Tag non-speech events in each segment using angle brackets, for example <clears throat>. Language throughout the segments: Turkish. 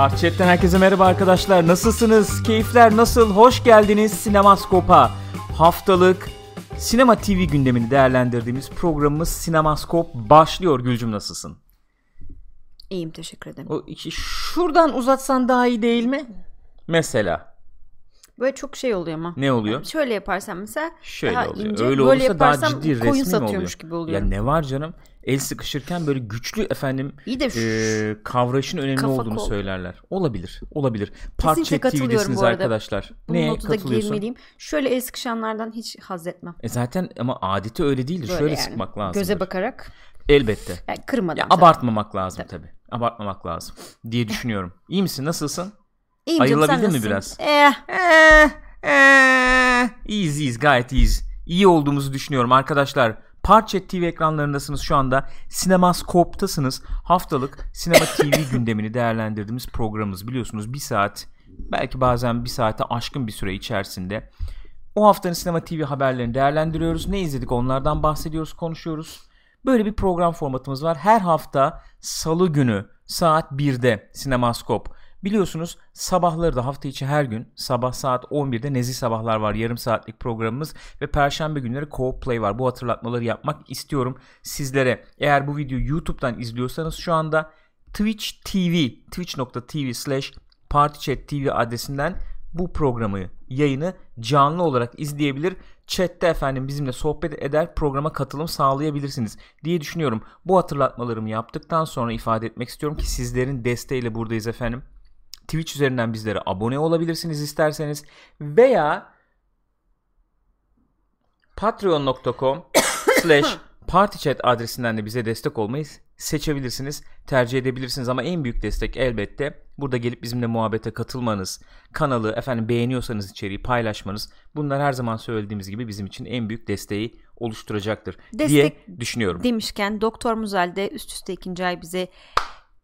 Parçetten herkese merhaba arkadaşlar. Nasılsınız? Keyifler nasıl? Hoş geldiniz Sinemaskop'a. Haftalık sinema TV gündemini değerlendirdiğimiz programımız Sinemaskop başlıyor. Gülcüm nasılsın? İyiyim teşekkür ederim. O iki şuradan uzatsan daha iyi değil mi? Mesela Böyle çok şey oluyor ama. ne oluyor? Şöyle yaparsam mesela Şöyle daha oluyor. ince, Öyle böyle olursa daha yaparsam ciddi koyun resmi mi satıyormuş oluyor? gibi oluyor. Ya ne var canım? El sıkışırken böyle güçlü efendim İyi de e, kavrayışın önemli Kafa olduğunu kol. söylerler. Olabilir. Olabilir. Parçet katılıyorum TV'desiniz bu arada. arkadaşlar. bunun Neye notu da katılıyorsun? girmeliyim. Şöyle el sıkışanlardan hiç haz etmem. E zaten ama adeti öyle değildir. Böyle Şöyle yani. sıkmak lazım. Göze bakarak. Elbette. Yani kırmadan. Ya tabii. abartmamak lazım tabii. Abartmamak lazım diye düşünüyorum. İyi misin? Nasılsın? İyiyim canım, sen mi nasılsın? biraz? Eh, Eee, eee, iyiyiz iyiyiz gayet iyiyiz. İyi olduğumuzu düşünüyorum arkadaşlar. Parçet TV ekranlarındasınız şu anda. Sinemaskop'tasınız. Haftalık sinema TV <laughs> gündemini değerlendirdiğimiz programımız biliyorsunuz bir saat belki bazen bir saate aşkın bir süre içerisinde o haftanın sinema TV haberlerini değerlendiriyoruz. Ne izledik onlardan bahsediyoruz, konuşuyoruz. Böyle bir program formatımız var. Her hafta salı günü saat 1'de Sinemaskop. Biliyorsunuz sabahları da hafta içi her gün sabah saat 11'de Nezih Sabahlar var. Yarım saatlik programımız ve perşembe günleri Co-op Play var. Bu hatırlatmaları yapmak istiyorum sizlere. Eğer bu videoyu YouTube'dan izliyorsanız şu anda Twitch TV, twitch.tv slash TV adresinden bu programı, yayını canlı olarak izleyebilir. Chat'te efendim bizimle sohbet eder, programa katılım sağlayabilirsiniz diye düşünüyorum. Bu hatırlatmalarımı yaptıktan sonra ifade etmek istiyorum ki sizlerin desteğiyle buradayız efendim. Twitch üzerinden bizlere abone olabilirsiniz isterseniz veya patreon.com <coughs> slash partychat adresinden de bize destek olmayı seçebilirsiniz, tercih edebilirsiniz ama en büyük destek elbette burada gelip bizimle muhabbete katılmanız, kanalı efendim beğeniyorsanız içeriği paylaşmanız bunlar her zaman söylediğimiz gibi bizim için en büyük desteği oluşturacaktır diye Destek düşünüyorum. demişken Doktor Muzel de üst üste ikinci ay bize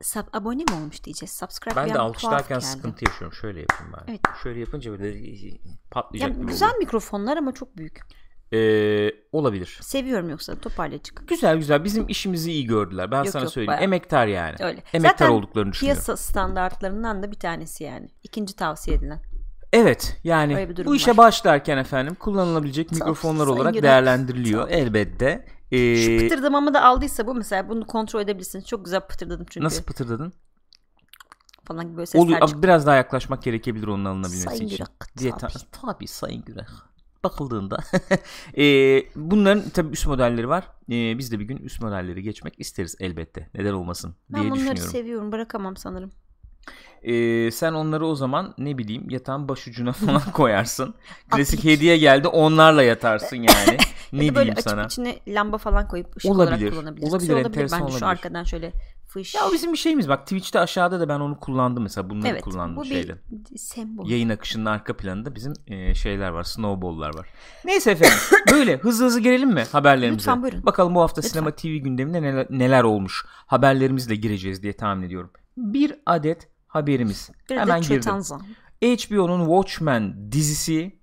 sub, abone mi olmuş diyeceğiz. Subscribe Ben de alkışlarken sıkıntı yaşıyorum. Şöyle yapayım ben. Evet. Şöyle yapınca böyle patlayacak Ya, gibi güzel oluyor. mikrofonlar ama çok büyük. Ee, olabilir. Seviyorum yoksa toparlayıcık. Güzel güzel. Bizim işimizi iyi gördüler. Ben Yok, sana yok, söyleyeyim. bayağı. Emektar yani. Öyle. Emektar Zaten olduklarını düşünüyorum. Piyasa standartlarından da bir tanesi yani. İkinci tavsiye edilen. Evet yani bu işe var. başlarken efendim kullanılabilecek Çok mikrofonlar sayın olarak Güler. değerlendiriliyor elbette. Ee, Şu pıtırdamamı da aldıysa bu mesela bunu kontrol edebilirsiniz. Çok güzel pıtırdadım çünkü. nasıl pıtırdadın? Falan gibi böyle sesler Oluyor, çıktı. biraz daha yaklaşmak gerekebilir onun alınabilmesi Sayın için. Güler, Diye tabii. ta- tabii Sayın Güler. Bakıldığında. <laughs> Ee, bunların tabii üst modelleri var. Ee, biz de bir gün üst modelleri geçmek isteriz elbette. Neden olmasın diye Ben bunları düşünüyorum. seviyorum. Bırakamam sanırım. Ee, sen onları o zaman ne bileyim yatağın başucuna <laughs> falan koyarsın. Klasik hediye geldi onlarla yatarsın yani. <laughs> ne Ya böyle diyeyim açıp sana. içine lamba falan koyup ışık Olabilir. olarak kullanabiliriz. Olabilir, Güzel enteresan Bence şu olabilir. arkadan şöyle fış. Ya o bizim bir şeyimiz bak Twitch'te aşağıda da ben onu kullandım mesela bunları evet. kullandım Bu şeyde. bir sembol. Yayın akışının arka planında bizim e, şeyler var snowball'lar var. Neyse efendim <laughs> böyle hızlı hızlı girelim mi haberlerimize? Lütfen, buyurun. Bakalım bu hafta Lütfen. sinema TV gündeminde neler, neler olmuş haberlerimizle gireceğiz diye tahmin ediyorum. Bir adet haberimiz. Bir Hemen girdim. HBO'nun Watchmen dizisi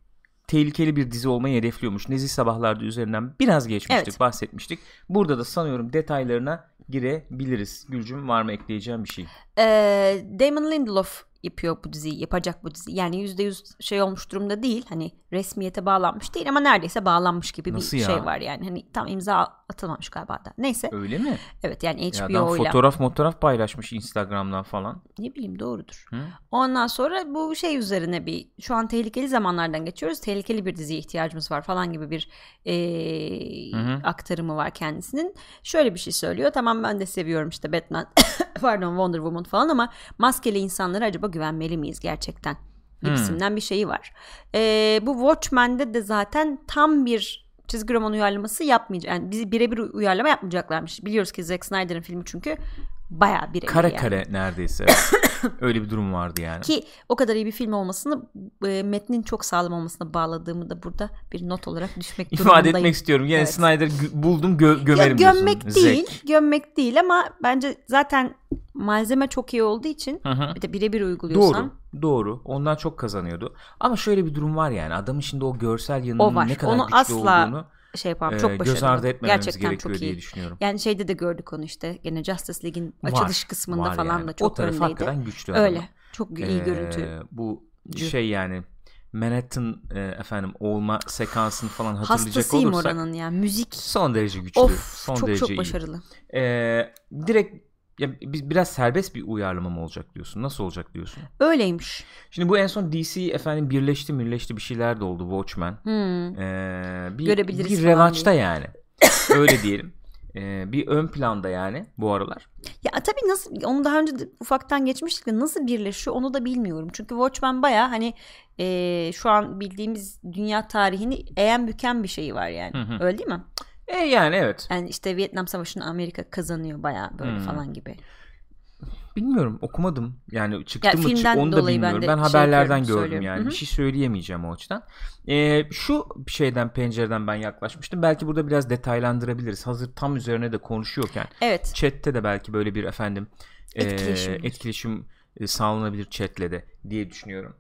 tehlikeli bir dizi olmayı hedefliyormuş. Nezih Sabahlar'da üzerinden biraz geçmiştik, Evet. bahsetmiştik. Burada da sanıyorum detaylarına girebiliriz. Gülcüm var mı ekleyeceğim bir şey? Ee, Damon Lindelof yapıyor bu diziyi, yapacak bu diziyi. Yani %100 şey olmuş durumda değil. Hani resmiyete bağlanmış değil ama neredeyse bağlanmış gibi Nasıl bir ya? şey var yani. Hani tam imza atılmamış galiba da. Neyse. Öyle mi? Evet yani HBO ile. fotoğraf fotoğraf paylaşmış Instagram'dan falan. Ne bileyim doğrudur. Hı? Ondan sonra bu şey üzerine bir şu an tehlikeli zamanlardan geçiyoruz. Tehlikeli bir diziye ihtiyacımız var falan gibi bir Hı hı. aktarımı var kendisinin. Şöyle bir şey söylüyor. Tamam ben de seviyorum işte Batman <coughs> pardon Wonder Woman falan ama maskeli insanlara acaba güvenmeli miyiz gerçekten? Gibisinden bir şeyi var. Eee, bu Watchmen'de de zaten tam bir çizgi roman uyarlaması yapmayacak. Yani bizi birebir uyarlama yapmayacaklarmış. Biliyoruz ki Zack Snyder'ın filmi çünkü bayağı birebir Kare yani. kare neredeyse. <coughs> Öyle bir durum vardı yani. Ki o kadar iyi bir film olmasını e, metnin çok sağlam olmasına bağladığımı da burada bir not olarak düşmek İfade durumundayım. etmek istiyorum. Yine Evet. Snyder buldum gö- Ya gömerim gömmek diyorsun. değil, Zek. gömmek değil ama bence zaten malzeme çok iyi olduğu için Hı hı. bir de birebir uyguluyorsan Doğru. Doğru. Ondan çok kazanıyordu. Ama şöyle bir durum var yani. Adamın şimdi o görsel yanının O var. ne kadar Onu güçlü asla olduğunu şey yapalım e, çok başarılı. göz ardı etmememiz Gerçekten gerekiyor çok diye iyi. düşünüyorum. Yani şeyde de gördük onu işte gene Justice League'in açılış kısmında var falan yani. da çok o taraf öndeydi. hakikaten güçlü Öyle. adamın. Çok iyi Ee, görüntü. Bu şey yani Manhattan e, efendim olma sekansını falan hatırlayacak Hastasıyım olursak oranın ya. Müzik son derece güçlü. of son çok derece çok iyi. başarılı. Ee, direkt ya, biz biraz serbest bir uyarlama mı olacak diyorsun? Nasıl olacak diyorsun? Öyleymiş. Şimdi bu en son DC efendim birleşti birleşti bir şeyler de oldu Watchmen. Hmm. Ee, bir, Görebiliriz bir revaçta yani. <coughs> Öyle diyelim. Ee, bir ön planda yani bu aralar. Ya tabii nasıl onu daha önce ufaktan geçmiştik de nasıl birleşiyor onu da bilmiyorum. Çünkü Watchmen baya hani e, şu an bildiğimiz dünya tarihini eğen büken bir şeyi var yani. Hı hı. Öyle değil mi? E yani evet. Yani işte Vietnam Savaşı'nı Amerika kazanıyor baya böyle Hmm. falan gibi. Bilmiyorum okumadım. Yani çıktı Ya mı çık- onu da ben bilmiyorum. de Ben, şey haberlerden yapıyorum, gördüm yani. Hı hı. Bir şey söyleyemeyeceğim o açıdan. Ee, şu şeyden pencereden ben yaklaşmıştım. Belki burada biraz detaylandırabiliriz. Hazır tam üzerine de konuşuyorken. Evet. Chatte de belki böyle bir efendim e, Etkileşim. etkileşim e, sağlanabilir chatle de diye düşünüyorum.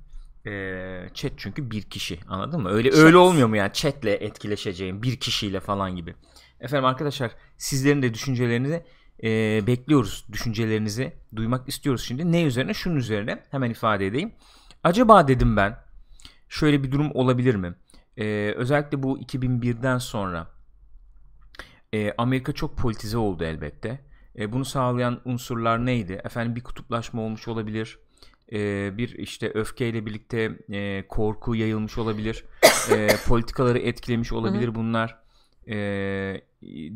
E, chat çünkü bir kişi anladın mı? Öyle Chat. öyle olmuyor mu yani chatle etkileşeceğim bir kişiyle falan gibi. Efendim arkadaşlar sizlerin de düşüncelerinizi e, bekliyoruz. Düşüncelerinizi duymak istiyoruz şimdi. Ne üzerine? Şunun üzerine hemen ifade edeyim. Acaba dedim ben şöyle bir durum olabilir mi? E, özellikle bu 2001'den sonra e, Amerika çok politize oldu elbette. E, bunu sağlayan unsurlar neydi? Efendim bir kutuplaşma olmuş olabilir. E, bir işte öfkeyle birlikte e, korku yayılmış olabilir. E, <coughs> politikaları etkilemiş olabilir bunlar. E,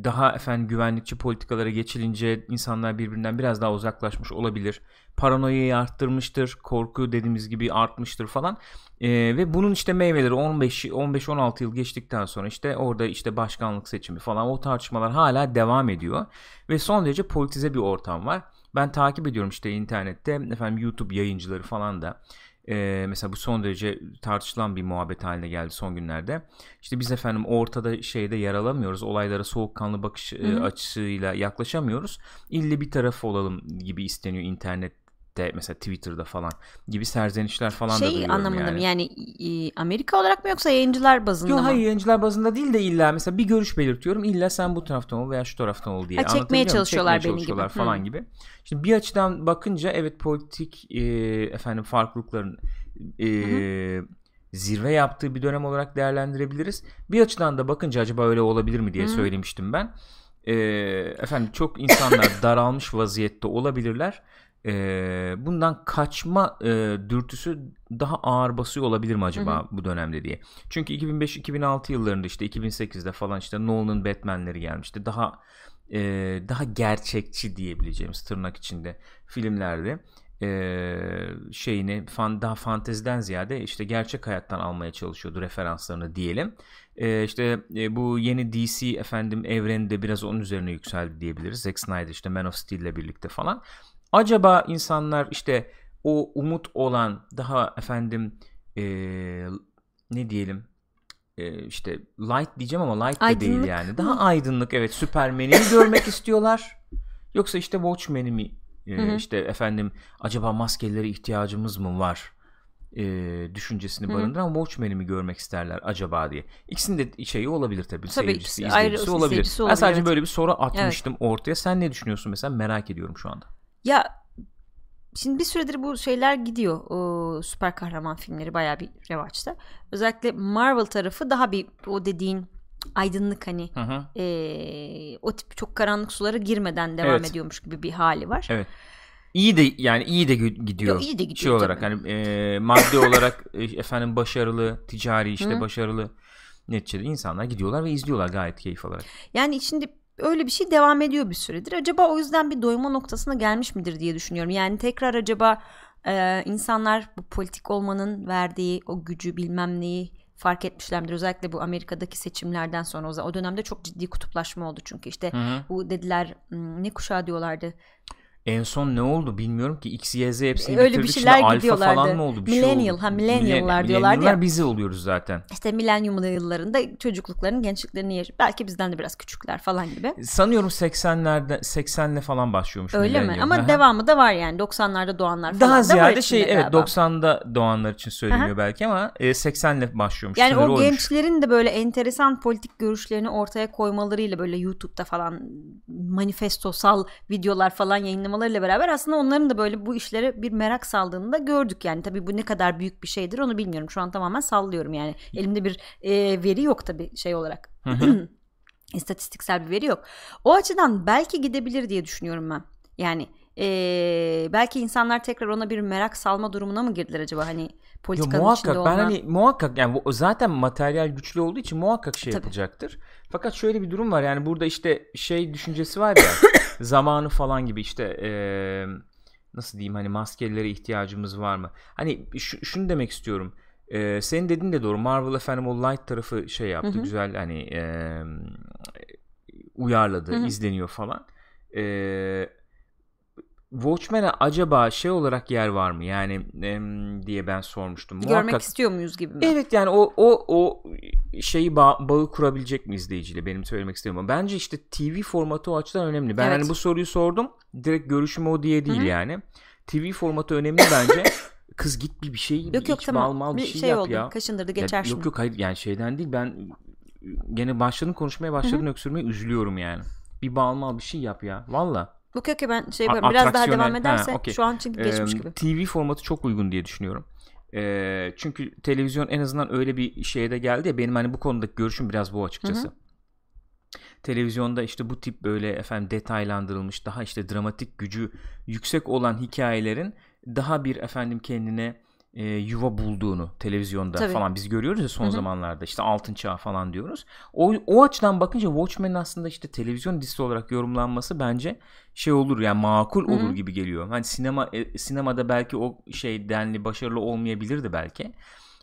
daha efendim güvenlikçi politikalara geçilince insanlar birbirinden biraz daha uzaklaşmış olabilir. Paranoyayı arttırmıştır. Korku dediğimiz gibi artmıştır falan. E, ve bunun işte meyveleri 15 15-16 yıl geçtikten sonra işte orada işte başkanlık seçimi falan o tartışmalar hala devam ediyor ve son derece politize bir ortam var. Ben takip ediyorum işte internette efendim YouTube yayıncıları falan da e, mesela bu son derece tartışılan bir muhabbet haline geldi son günlerde. İşte biz efendim ortada şeyde yer alamıyoruz. Olaylara soğukkanlı bakış e, açısıyla yaklaşamıyoruz. İlle bir tarafı olalım gibi isteniyor internette mesela Twitter'da falan gibi serzenişler falan da şey duyuyorum anlamında mı yani. yani e, Amerika olarak mı yoksa yayıncılar bazında Yok mı? hayır yayıncılar bazında değil de illa mesela bir görüş belirtiyorum. İlla sen bu taraftan ol veya şu taraftan ol diye. Ha, çekmeye çalışıyorlar Çekmeye beni gibi. çalışıyorlar Hı. falan gibi. Şimdi bir açıdan bakınca evet politik e, efendim farklılıkların e, zirve yaptığı bir dönem olarak değerlendirebiliriz. Bir açıdan da bakınca acaba öyle olabilir mi diye Hı hı. söylemiştim ben. E, efendim çok insanlar <laughs> daralmış vaziyette olabilirler. E, bundan kaçma e, dürtüsü daha ağır basıyor olabilir mi acaba Hı bu dönemde diye. Çünkü 2005-2006 yıllarında işte 2008'de falan işte Nolan'ın Batman'leri gelmişti. Daha e, daha gerçekçi diyebileceğimiz tırnak içinde filmlerde e, şeyini fan, daha fanteziden ziyade işte gerçek hayattan almaya çalışıyordu referanslarını diyelim. E, işte e, bu yeni DC efendim evreni biraz onun üzerine yükseldi diyebiliriz. Zack Snyder işte Man of Steel ile birlikte falan. Acaba insanlar işte o umut olan daha efendim e, ne diyelim e, işte light diyeceğim ama light da değil Aydınlık yani. Daha aydınlık evet Superman'i mi görmek <laughs> istiyorlar? Yoksa işte Watchmen'i mi e, işte efendim acaba maskelere ihtiyacımız mı var? E, düşüncesini barındıran Watchmen'i mi görmek isterler acaba diye. İkisinin de şeyi olabilir tabii. Tabii, Seyircisi, ikisi ayrı izleyicisi olabilir. izleyicisi Ben olabilir, sadece evet. böyle bir soru atmıştım ortaya. Sen ne düşünüyorsun mesela merak ediyorum şu anda. Ya şimdi bir süredir bu şeyler gidiyor. O süper kahraman filmleri bayağı bir revaçta. Özellikle Marvel tarafı daha bir o dediğin aydınlık hani Hı hı. eee, o tip çok karanlık sulara girmeden devam Evet. ediyormuş gibi bir hali var. Evet. İyi de yani iyi de gidiyor. Yo, iyi de gidiyor şey olarak tabii. hani e, maddi olarak e, efendim başarılı, ticari işte Hı. başarılı neticede insanlar gidiyorlar ve izliyorlar gayet keyif alarak. Yani şimdi öyle bir şey devam ediyor bir süredir. Acaba o yüzden bir doyma noktasına gelmiş midir diye düşünüyorum. Yani tekrar acaba e, insanlar bu politik olmanın verdiği o gücü bilmem neyi fark etmişler midir? Özellikle bu Amerika'daki seçimlerden sonra o, o dönemde çok ciddi kutuplaşma oldu çünkü işte Hı hı. bu dediler ne kuşağı diyorlardı. En son ne oldu bilmiyorum ki X, Y, Z hepsini Öyle bir bitirdik. şeyler Şimdi alfa gidiyorlardı. falan mı oldu? Bir şey Millennial, oldu. ha, millennial'lar Millen- diyorlardı ya. bizi oluyoruz zaten. İşte milenyum yıllarında çocukluklarının gençliklerini yaşıyor. Belki bizden de biraz küçükler falan gibi. Sanıyorum 80'lerde 80'le falan başlıyormuş Öyle mi? Ama hı. devamı da var yani 90'larda doğanlar falan daha da var ziyade şey evet galiba. 90'da doğanlar için söyleniyor belki ama e, 80'le başlıyormuş. Yani o gençlerin de böyle enteresan politik görüşlerini ortaya koymalarıyla böyle YouTube'da falan manifestosal videolar falan yayınlamaları olmalarıyla beraber aslında onların da böyle bu işlere bir merak saldığını da gördük. Yani tabii bu ne kadar büyük bir şeydir onu bilmiyorum. Şu an tamamen sallıyorum yani. Elimde bir e, veri yok tabii şey olarak. <clears throat> İstatistiksel bir veri yok. O açıdan belki gidebilir diye düşünüyorum ben. Yani e, belki insanlar tekrar ona bir merak salma durumuna mı girdiler acaba? Hani politikanın Yo, muhakkak. içinde ben olma. hani muhakkak yani bu- zaten materyal güçlü olduğu için muhakkak şey Tabii. yapılacaktır. Fakat şöyle bir durum var. Yani burada işte şey düşüncesi var ya <coughs> zamanı falan gibi işte eee, nasıl diyeyim hani maskelere ihtiyacımız var mı? Hani şu- şunu demek istiyorum. Eee senin dediğin de doğru. Marvel efendim o light tarafı şey yaptı. Hı hı. Güzel hani eee, uyarladı, Hı hı. izleniyor falan. Eee Watchmen'e acaba şey olarak yer var mı? Yani em, diye ben sormuştum. görmek Muhakkak istiyor muyuz gibi mi? Evet yani o o o şeyi bağ- bağı kurabilecek mi izleyiciyle benim söylemek istediğim. Bence işte TV formatı o açıdan önemli. Ben Evet. hani bu soruyu sordum. Direkt görüşüm o diye değil Hı hı. yani. TV formatı önemli bence. <laughs> Kız git bir bir şey Yok bir yok iç, tamam bal mal bir, bir şey, şey, yap oldu ya. kaşındırdı Ya geçer şimdi. Yok yok hayır yani şeyden değil ben gene başladın konuşmaya başladın öksürmeye üzülüyorum yani. Bir bal mal bir şey yap ya. Valla. Bu köke ben şey yaparım. Biraz daha devam Ha, ederse okey. şu an çünkü geçmiş Ee, gibi. TV formatı çok uygun diye düşünüyorum. Ee, çünkü televizyon en azından öyle bir şeye de geldi ya benim hani bu konudaki görüşüm biraz bu açıkçası. Televizyonda işte bu tip böyle efendim detaylandırılmış daha işte dramatik gücü yüksek olan hikayelerin daha bir efendim kendine e, yuva bulduğunu televizyonda Tabii. falan biz görüyoruz ya son Hı hı. zamanlarda işte altın çağ falan diyoruz. O, o açıdan bakınca Watchmen'in aslında işte televizyon dizisi olarak yorumlanması bence şey olur yani makul olur gibi geliyor. Hani sinema e, sinemada belki o şey denli başarılı olmayabilirdi belki.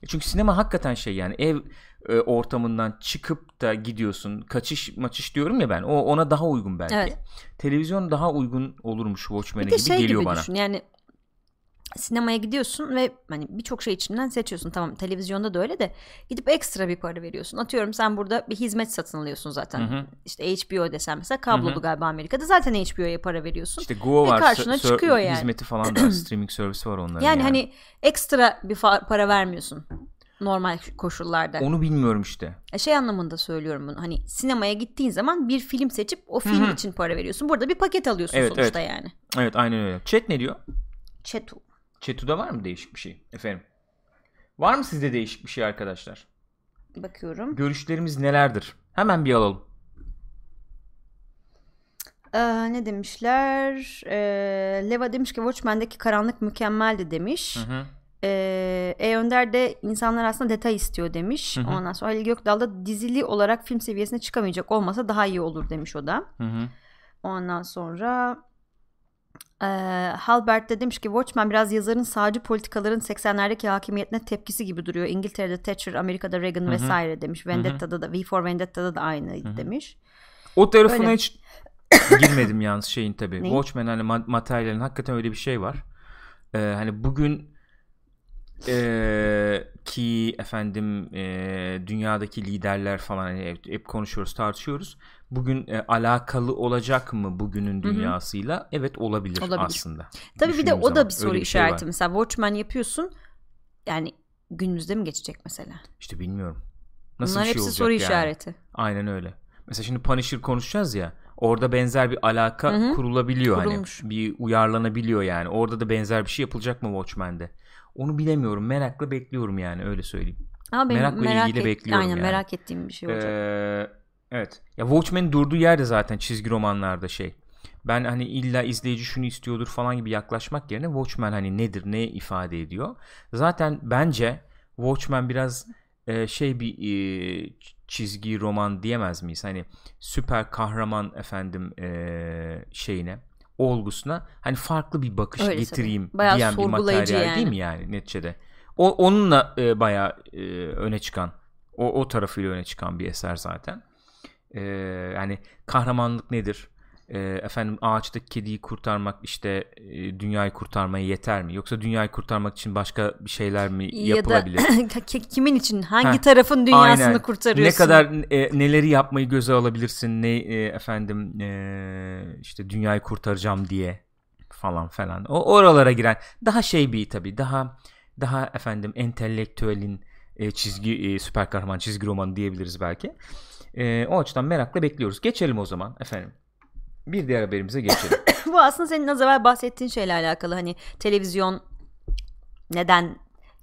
Çünkü sinema hakikaten şey yani ev e, ortamından çıkıp da gidiyorsun. Kaçış maçış diyorum ya ben. O ona daha uygun belki. Evet. Televizyon daha uygun olurmuş Watchmen'e gibi şey geliyor gibi bana. düşün yani sinemaya gidiyorsun ve hani birçok şey içinden seçiyorsun. Tamam televizyonda da öyle de gidip ekstra bir para veriyorsun. Atıyorum sen burada bir hizmet satın alıyorsun zaten. Hı hı. İşte HBO desen mesela kablolu Hı hı. galiba Amerika'da zaten HBO'ya para veriyorsun. İşte Go Ve var. karşına sö- çıkıyor yani. Hizmeti falan da <clears throat> streaming servisi var onların. yani, hani ekstra bir fa- para vermiyorsun normal koşullarda. onu bilmiyorum işte. E, Şey anlamında söylüyorum bunu. Hani sinemaya gittiğin zaman bir film seçip o film Hı hı. için para veriyorsun. Burada bir paket alıyorsun Evet, sonuçta yani. Evet aynen öyle. Chat ne diyor? Çetu. Chat'u'da var mı değişik bir şey efendim? Var mı sizde değişik bir şey arkadaşlar? Bakıyorum. Görüşlerimiz nelerdir? Hemen bir alalım. Ee, ne demişler? Ee, Leva demiş ki Watchmen'deki karanlık mükemmeldi demiş. Hı hı. Ee, e Önder de insanlar aslında detay istiyor demiş. Hı hı. Ondan sonra Halil Gökdal da dizili olarak film seviyesine çıkamayacak olmasa daha iyi olur demiş o da. Hı hı. Ondan sonra e, Halbert de demiş ki Watchmen biraz yazarın sağcı politikaların 80'lerdeki hakimiyetine tepkisi gibi duruyor. İngiltere'de Thatcher, Amerika'da Reagan Hı hı. vesaire demiş. Vendetta'da da V for Vendetta'da da aynıydı Hı hı. demiş. O tarafına Öyle. hiç girmedim yalnız şeyin tabii. Watchmen hani ma- materyalin hakikaten öyle bir şey var. Ee, hani bugün ee, ki efendim ee, dünyadaki liderler falan hani hep, hep konuşuyoruz tartışıyoruz. Bugün ee, alakalı olacak mı bugünün dünyasıyla? Evet olabilir, Olabilir. aslında. Tabii bir de o da zaman bir soru bir şey işareti. Mesela Watchmen yapıyorsun. Yani günümüzde mi geçecek mesela? İşte bilmiyorum. Nasıl Bunlar bir şey hepsi soru yani? işareti. Aynen öyle. Mesela şimdi Punisher konuşacağız ya. Orada benzer bir alaka Hı hı. kurulabiliyor Kurulmuş. hani. Bir uyarlanabiliyor yani. Orada da benzer bir şey yapılacak mı Watchmen'de? Onu bilemiyorum. Merakla bekliyorum yani öyle söyleyeyim. Ama benim Merakla merak ilgiyle et- bekliyorum Aynen yani. merak ettiğim bir şey olacak. Ee, evet. Ya Watchmen'in durduğu yerde zaten çizgi romanlarda şey. Ben hani illa izleyici şunu istiyordur falan gibi yaklaşmak yerine Watchmen hani nedir, ne ifade ediyor? Zaten bence Watchmen biraz e, şey bir e, çizgi roman diyemez miyiz? Hani süper kahraman efendim e, şeyine olgusuna hani farklı bir bakış Öyle getireyim tabii. Bayağı diyen bir materyal yani. değil mi yani neticede? O onunla e, bayağı e, öne çıkan o o tarafıyla öne çıkan bir eser zaten. E, yani kahramanlık nedir? E, efendim ağaçtaki kediyi kurtarmak işte e, dünyayı kurtarmaya yeter mi? Yoksa dünyayı kurtarmak için başka bir şeyler mi Ya da yapılabilir? <laughs> ki- kimin için hangi Heh, tarafın dünyasını Aynen. kurtarıyorsun? Ne kadar e, neleri yapmayı göze alabilirsin? Ne e, efendim e, işte dünyayı kurtaracağım diye falan falan. O oralara giren daha şey bir tabii daha daha efendim entelektüelin e, çizgi e, süper kahraman çizgi romanı diyebiliriz belki. E, o açıdan merakla bekliyoruz. Geçelim o zaman efendim. Bir diğer haberimize geçelim. <coughs> bu aslında senin az evvel bahsettiğin şeyle alakalı hani televizyon neden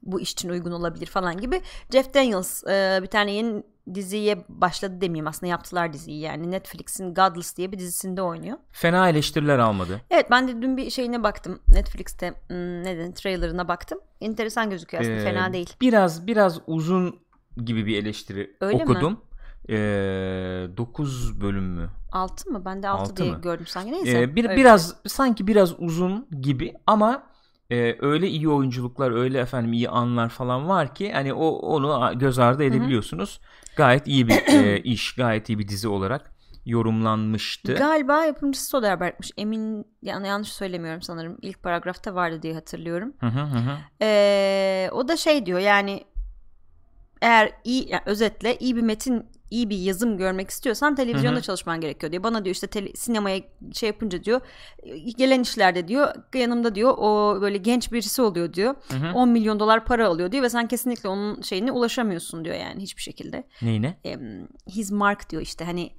bu iş için uygun olabilir falan gibi. Jeff Daniels e, bir tane yeni diziye başladı demeyeyim aslında yaptılar diziyi yani Netflix'in Godless diye bir dizisinde oynuyor. Fena eleştiriler almadı. Evet ben de dün bir şeyine baktım Netflix'te hmm, neden trailerına baktım. Enteresan gözüküyor aslında Ee, fena değil. Biraz biraz uzun gibi bir eleştiri Öyle mi? okudum. Ee, 9 bölüm mü? 6 mı? Ben de 6 Altı diye mı? gördüm sanki. Neyse. Ee, bir, öyle biraz sanki biraz uzun gibi ama e, öyle iyi oyunculuklar, öyle efendim iyi anlar falan var ki hani o onu göz ardı edebiliyorsunuz. Gayet iyi bir e, <clears throat> iş, gayet iyi bir dizi olarak yorumlanmıştı. Galiba yapımcısı Soderbergh'miş. Emin yani yanlış söylemiyorum sanırım. İlk paragrafta vardı diye hatırlıyorum. Hı hı hı hı. Ee, o da şey diyor yani eğer iyi yani özetle iyi bir metin iyi bir yazım görmek istiyorsan televizyonda Hı hı. çalışman gerekiyor diyor. Bana diyor işte tele- sinemaya şey yapınca diyor gelen işlerde diyor yanımda diyor o böyle genç birisi oluyor diyor. Hı hı. 10 milyon dolar para alıyor diyor ve sen kesinlikle onun şeyine ulaşamıyorsun diyor yani hiçbir şekilde. Neyine? His mark diyor işte hani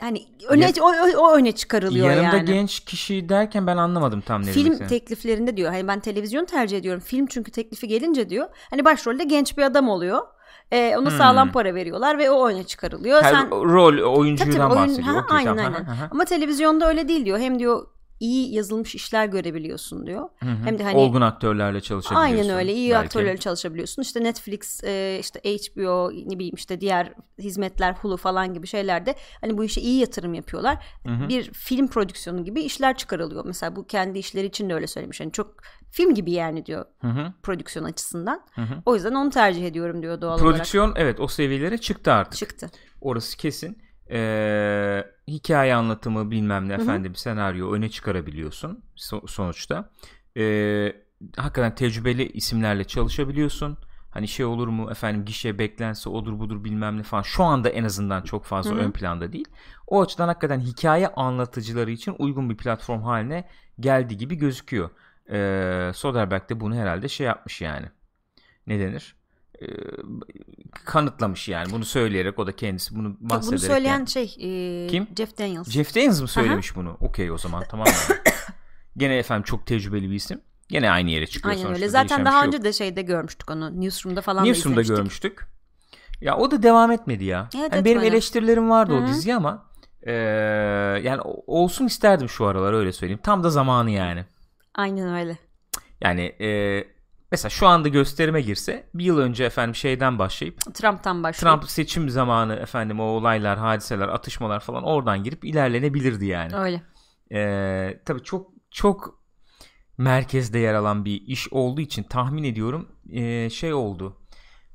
hani öne Ya- o, o, öne çıkarılıyor Yanımda yani. genç kişi derken ben anlamadım tam ne Film istediğini. tekliflerinde diyor. Hani ben televizyon tercih ediyorum. Film çünkü teklifi gelince diyor. Hani başrolde genç bir adam oluyor. Ee, ona Hmm. sağlam para veriyorlar ve o öne çıkarılıyor. Her Sen rol Tabii oyuncudan tabii, oyun- bahsediyor. Ha, aynen aynen. Ama televizyonda öyle değil diyor. Hem diyor iyi yazılmış işler görebiliyorsun diyor. Hı hı. Hem de hani Olgun aktörlerle çalışabiliyorsun. Aynen öyle. iyi belki. aktörlerle çalışabiliyorsun. İşte Netflix, e, işte HBO, ne bileyim işte diğer hizmetler, Hulu falan gibi şeylerde hani bu işe iyi yatırım yapıyorlar. Hı hı. Bir film prodüksiyonu gibi işler çıkarılıyor. Mesela bu kendi işleri için de öyle söylemiş. Hani çok film gibi yani diyor Hı hı. prodüksiyon açısından. Hı hı. O yüzden onu tercih ediyorum diyor doğal olarak. Prodüksiyon evet o seviyelere çıktı artık. Çıktı. Orası kesin. Ee, hikaye anlatımı bilmem ne efendim senaryo öne çıkarabiliyorsun so- sonuçta. Ee, hakikaten tecrübeli isimlerle çalışabiliyorsun. Hani şey olur mu efendim gişe beklense odur budur bilmem ne falan. Şu anda en azından çok fazla Hı hı. ön planda değil. O açıdan hakikaten hikaye anlatıcıları için uygun bir platform haline geldi gibi gözüküyor. Ee, Soderbergh de bunu herhalde şey yapmış yani. Ne denir? Ee, kanıtlamış yani bunu söyleyerek o da kendisi bunu bahsederek. bunu söyleyen yani. şey e, Kim? Jeff Daniels. Jeff Daniels mı söylemiş bunu? Okey o zaman tamam. yani. <coughs> Gene efendim çok tecrübeli bir isim. Gene aynı yere çıkıyor Aynen sonuçta. öyle. Zaten daha şey önce de şeyde görmüştük onu. Newsroom'da falan da Newsroom'da görmüştük. Ya o da devam etmedi ya. Evet, Hani benim eleştirilerim vardı o Hı-hı. diziye ama eee, yani o- olsun isterdim şu aralar öyle söyleyeyim. Tam da zamanı yani. Aynen öyle. Yani eee, mesela şu anda gösterime girse bir yıl önce efendim şeyden başlayıp Trump'tan başlıyor. Trump seçim zamanı efendim o olaylar, hadiseler, atışmalar falan oradan girip ilerlenebilirdi yani. Öyle. Ee, tabii çok çok merkezde yer alan bir iş olduğu için tahmin ediyorum ee, şey oldu.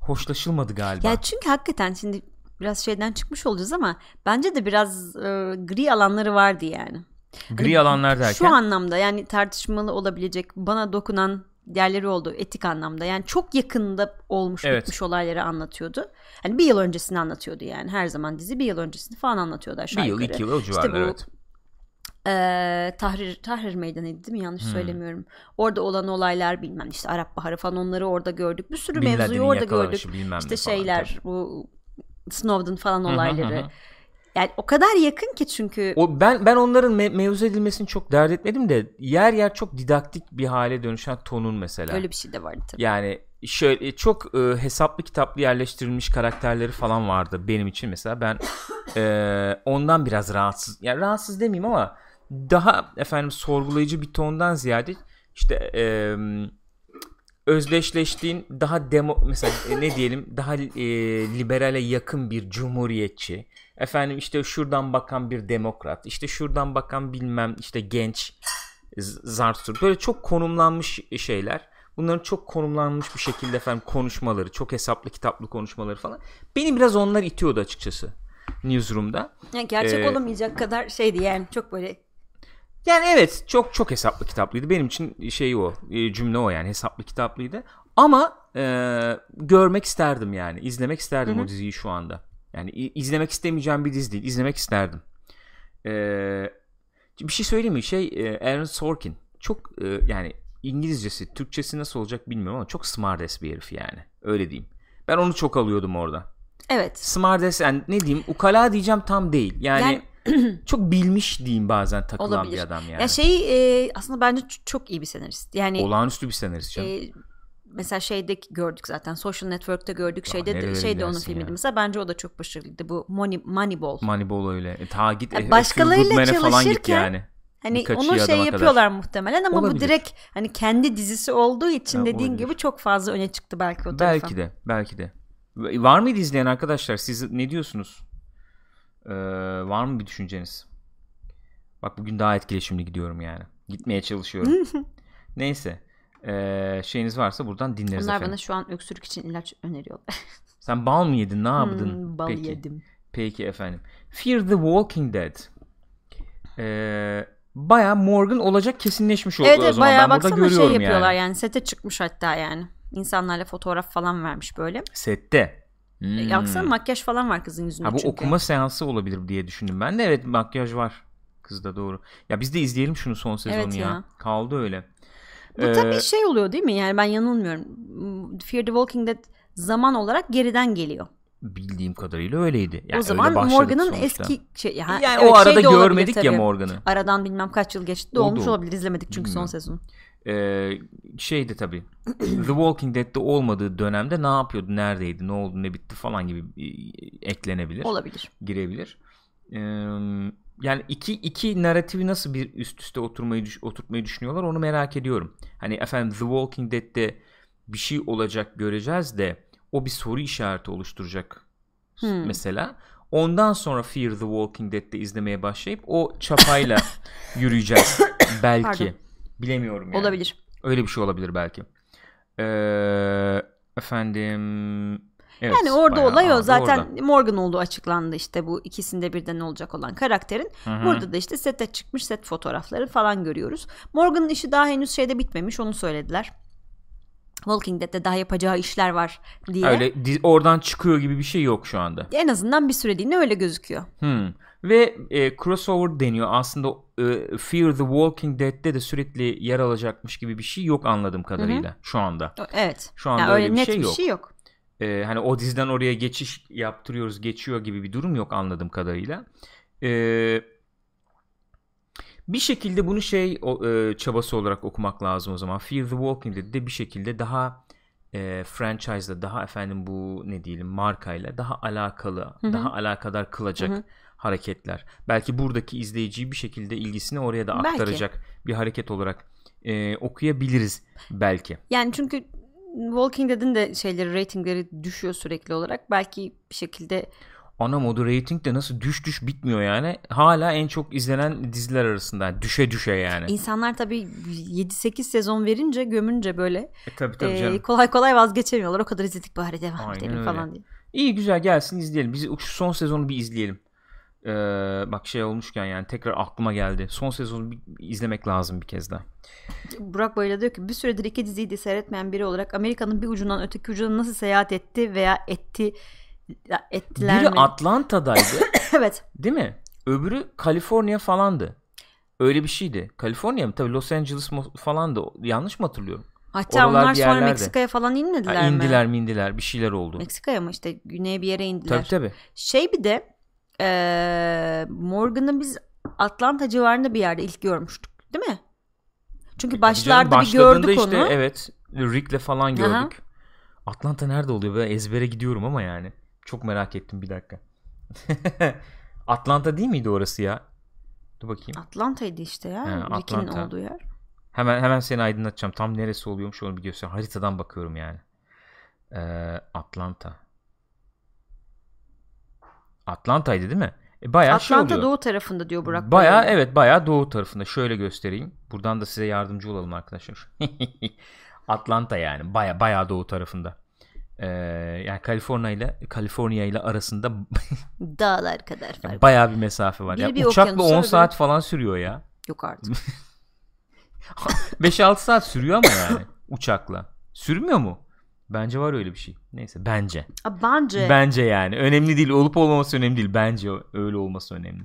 Hoşlaşılmadı galiba. Ya çünkü hakikaten şimdi biraz şeyden çıkmış olacağız ama bence de biraz e, gri alanları vardı yani. Gri alanlar derken. Şu anlamda yani tartışmalı olabilecek bana dokunan yerleri oldu etik anlamda. Yani çok yakında olmuş Evet. bitmiş olayları anlatıyordu. Hani bir yıl öncesini anlatıyordu yani. Her zaman dizi bir yıl öncesini falan anlatıyordu bir aşağı yıl iki yıl o civarlar bu- evet. Ee, Tahrir Tahrir Meydanı'ydı değil mi? Hmm. Yanlış söylemiyorum. Orada olan olaylar bilmem işte Arap Baharı falan onları orada gördük. Bir sürü Bin mevzuyu orada gördük. İşte falan, şeyler tabii. bu Snowden falan Hı hı hı olayları. hı. Yani o kadar yakın ki çünkü O ben ben onların me- mevzu edilmesini çok dert etmedim de yer yer çok didaktik bir hale dönüşen tonun mesela. öyle bir şey de vardı tabii. Yani şöyle çok e, hesaplı kitaplı yerleştirilmiş karakterleri falan vardı benim için mesela ben e, ondan biraz rahatsız yani rahatsız demeyeyim ama daha efendim sorgulayıcı bir tondan ziyade işte e, özdeşleştiğin daha demo mesela e, ne diyelim daha e, liberale yakın bir cumhuriyetçi efendim işte şuradan bakan bir demokrat işte şuradan bakan bilmem işte genç Zartur böyle çok konumlanmış şeyler bunların çok konumlanmış bir şekilde efendim konuşmaları çok hesaplı kitaplı konuşmaları falan beni biraz onlar itiyordu açıkçası Newsroom'da Yani gerçek Ee, olamayacak kadar şeydi yani çok böyle Yani evet çok çok hesaplı kitaplıydı. Benim için şey o e, cümle o yani hesaplı kitaplıydı. Ama e, görmek isterdim yani. izlemek isterdim o diziyi şu anda. Yani izlemek istemeyeceğim bir dizi değil. izlemek isterdim. E, bir şey söyleyeyim mi? Şey e, Aaron Sorkin çok e, yani İngilizcesi, Türkçesi nasıl olacak bilmiyorum ama çok smartass bir herif yani. Öyle diyeyim. Ben onu çok alıyordum orada. evet. Smartass yani ne diyeyim ukala diyeceğim tam değil. Yani, Yani <clears throat> çok bilmiş diyeyim bazen takılan Olabilir. bir adam yani. Ya şey e, aslında bence çok iyi bir senarist. Yani Olağanüstü bir senarist canım. e, mesela şeyde gördük zaten Social Network'te gördük. Ya Şeyde nerelere şey de onun gidersin filmiydi ya. mesela. Bence o da çok başarılıydı. Bu Money, Moneyball. Moneyball öyle. E, ta git Ya e, başkalarıyla çalışırken- yani. Hani Birkaç onu şey yapıyorlar muhtemelen ama Olabilir. bu direkt hani kendi dizisi olduğu için Ha, dediğin olabilir. gibi çok fazla öne çıktı belki o tarafa. Belki de. Belki de. Var mıydı izleyen arkadaşlar? Siz ne diyorsunuz? Ee, var mı bir düşünceniz? Bak bugün daha etkileşimli gidiyorum yani. Gitmeye çalışıyorum. <laughs> Neyse. Ee, şeyiniz varsa buradan dinleriz Onlar efendim. bana şu an öksürük için ilaç öneriyorlar. <laughs> Sen bal mı yedin? Ne yaptın? Hmm, bal Peki. yedim. Peki efendim. Fear the Walking Dead. Ee, Baya Morgan olacak kesinleşmiş oldu Evet, o zaman. bayağı ben burada baksana şey yapıyorlar yani. yani. Sete çıkmış hatta yani. İnsanlarla fotoğraf falan vermiş böyle. Sette. Hmm. Hmm. Yaksana makyaj falan var kızın yüzünde Ha, bu çünkü. okuma seansı olabilir diye düşündüm. Ben de evet makyaj var. Kızda doğru. Ya biz de izleyelim şunu son sezonu Evet ya. ya. Kaldı öyle. Bu Ee, tabii şey oluyor değil mi? Yani ben yanılmıyorum. Fear the Walking Dead zaman olarak geriden geliyor. Bildiğim kadarıyla öyleydi. Yani o zaman Morgan'ın eski şey yani, yani evet, o arada şey de olabilir görmedik ya. Morgan'ı. Aradan bilmem kaç yıl geçti de Oldu, olmuş olabilir. İzlemedik çünkü son Bilmiyorum. sezon. Ee, şeydi tabii. The Walking Dead'de olmadığı dönemde ne yapıyordu, neredeydi, ne oldu, ne bitti falan gibi e, eklenebilir. Olabilir. girebilir. Ee, yani iki iki narratifi nasıl bir üst üste oturmayı oturtmayı düşünüyorlar onu merak ediyorum. Hani efendim The Walking Dead'de bir şey olacak göreceğiz de o bir soru işareti oluşturacak Hmm. mesela. Ondan sonra Fear the Walking Dead'de izlemeye başlayıp o çapayla <laughs> yürüyeceğiz belki. Pardon. Bilemiyorum yani. Olabilir. Öyle bir şey olabilir belki. Ee, efendim evet, yani orada olay o. Zaten orada. Morgan olduğu açıklandı işte bu ikisinde birden olacak olan karakterin. Hı hı. Burada da işte sete çıkmış set fotoğrafları falan görüyoruz. Morgan'ın işi daha henüz şeyde bitmemiş onu söylediler. Walking Dead'de daha yapacağı işler var diye. Öyle oradan çıkıyor gibi bir şey yok şu anda. En azından bir süreliğine öyle gözüküyor. Hmm. Ve e, crossover deniyor. Aslında e, Fear the Walking Dead'de de sürekli yer alacakmış gibi bir şey yok anladığım kadarıyla şu anda. Evet. Şu anda Yani öyle öyle bir net şey bir yok. şey yok. E, hani o diziden oraya geçiş yaptırıyoruz, geçiyor gibi bir durum yok anladığım kadarıyla. E, bir şekilde bunu şey o, e, çabası olarak okumak lazım o zaman. Fear the Walking Dead'de bir şekilde daha e, franchise'la daha efendim bu ne diyelim markayla daha alakalı, hı. daha alakadar kılacak Hı hı. hareketler. Belki buradaki izleyiciyi bir şekilde ilgisini oraya da Belki. aktaracak bir hareket olarak e, okuyabiliriz belki. Yani çünkü Walking Dead'in de şeyleri ratingleri düşüyor sürekli olarak. Belki bir şekilde Ana modu rating de nasıl düş düş bitmiyor yani. Hala en çok izlenen diziler arasında. Düşe düşe yani. insanlar tabii 7-8 sezon verince gömünce böyle E, tabii tabii e, canım. kolay kolay vazgeçemiyorlar. O kadar izledik bari devam Aynen edelim öyle. falan diye. İyi güzel gelsin izleyelim. Biz şu son sezonu bir izleyelim. Ee, bak şey olmuşken yani tekrar aklıma geldi. Son sezonu bir izlemek lazım bir kez daha. Burak böyle diyor ki bir süredir iki diziyi de seyretmeyen biri olarak Amerika'nın bir ucundan öteki ucuna nasıl seyahat etti veya etti ettiler Biri mi? Atlanta'daydı <laughs> evet. değil mi? Öbürü Kaliforniya falandı. Öyle bir şeydi. Kaliforniya mı? Tabii Los Angeles falandı. Yanlış mı hatırlıyorum? Hatta Oralar onlar sonra. Meksika'ya falan inmediler Ha, mi? indiler mi indiler bir şeyler oldu. Meksika'ya mı işte güneye bir yere indiler. Tabii tabii. Şey bir de eee Morgan'ı biz Atlanta civarında bir yerde ilk görmüştük değil mi? Çünkü başlarda Canım, bir gördük işte, onu. Evet. Rick'le falan Aha. gördük. Atlanta nerede oluyor? Böyle ezbere gidiyorum ama yani. Çok merak ettim bir dakika. <laughs> Atlanta değil miydi orası ya? Dur bakayım. Atlanta'ydı işte ya. Rick'in olduğu yer. Hemen hemen seni aydınlatacağım. Tam neresi oluyormuş onu bir göster. Haritadan bakıyorum yani. Ee, Atlanta. Atlanta'ydı değil mi? E, bayağı şey Atlanta oluyor. doğu tarafında diyor Burak. Bayağı Bayır. evet bayağı doğu tarafında. Şöyle göstereyim. Buradan da size yardımcı olalım arkadaşlar. <laughs> Atlanta yani bayağı bayağı doğu tarafında. Ee, yani Kaliforniya ile Kaliforniya ile arasında <laughs> Dağlar kadar fark. <laughs> bayağı bir mesafe var. Biri Ya bir uçakla okyanus, 10 öbürü- saat falan sürüyor ya. Yok artık. 5-6 saat sürüyor ama yani uçakla. Sürmüyor mu? Bence var öyle bir şey. Neyse bence. Aa, Bence. Bence yani. Önemli değil. Olup olmaması önemli değil. Bence öyle olması önemli.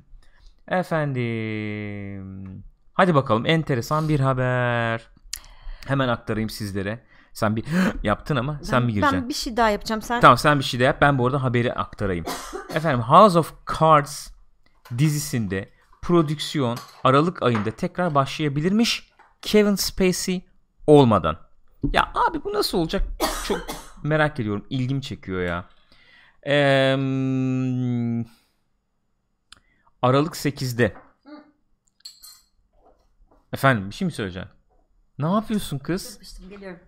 Efendim. Hadi bakalım. Enteresan bir haber. Hemen aktarayım sizlere. Sen bir <gasps> yaptın ama sen ben, bir gireceksin. ben bir şey daha yapacağım. Sen Tamam sen bir şey de yap. Ben bu arada haberi aktarayım. <laughs> Efendim House of Cards dizisinde prodüksiyon Aralık ayında tekrar başlayabilirmiş Kevin Spacey olmadan. Ya abi bu nasıl olacak? Çok merak ediyorum. İlgimi çekiyor ya. Ee, Aralık 8'de. Efendim bir şey mi söyleyeceksin? Ne yapıyorsun kız? Yapıştım, geliyorum.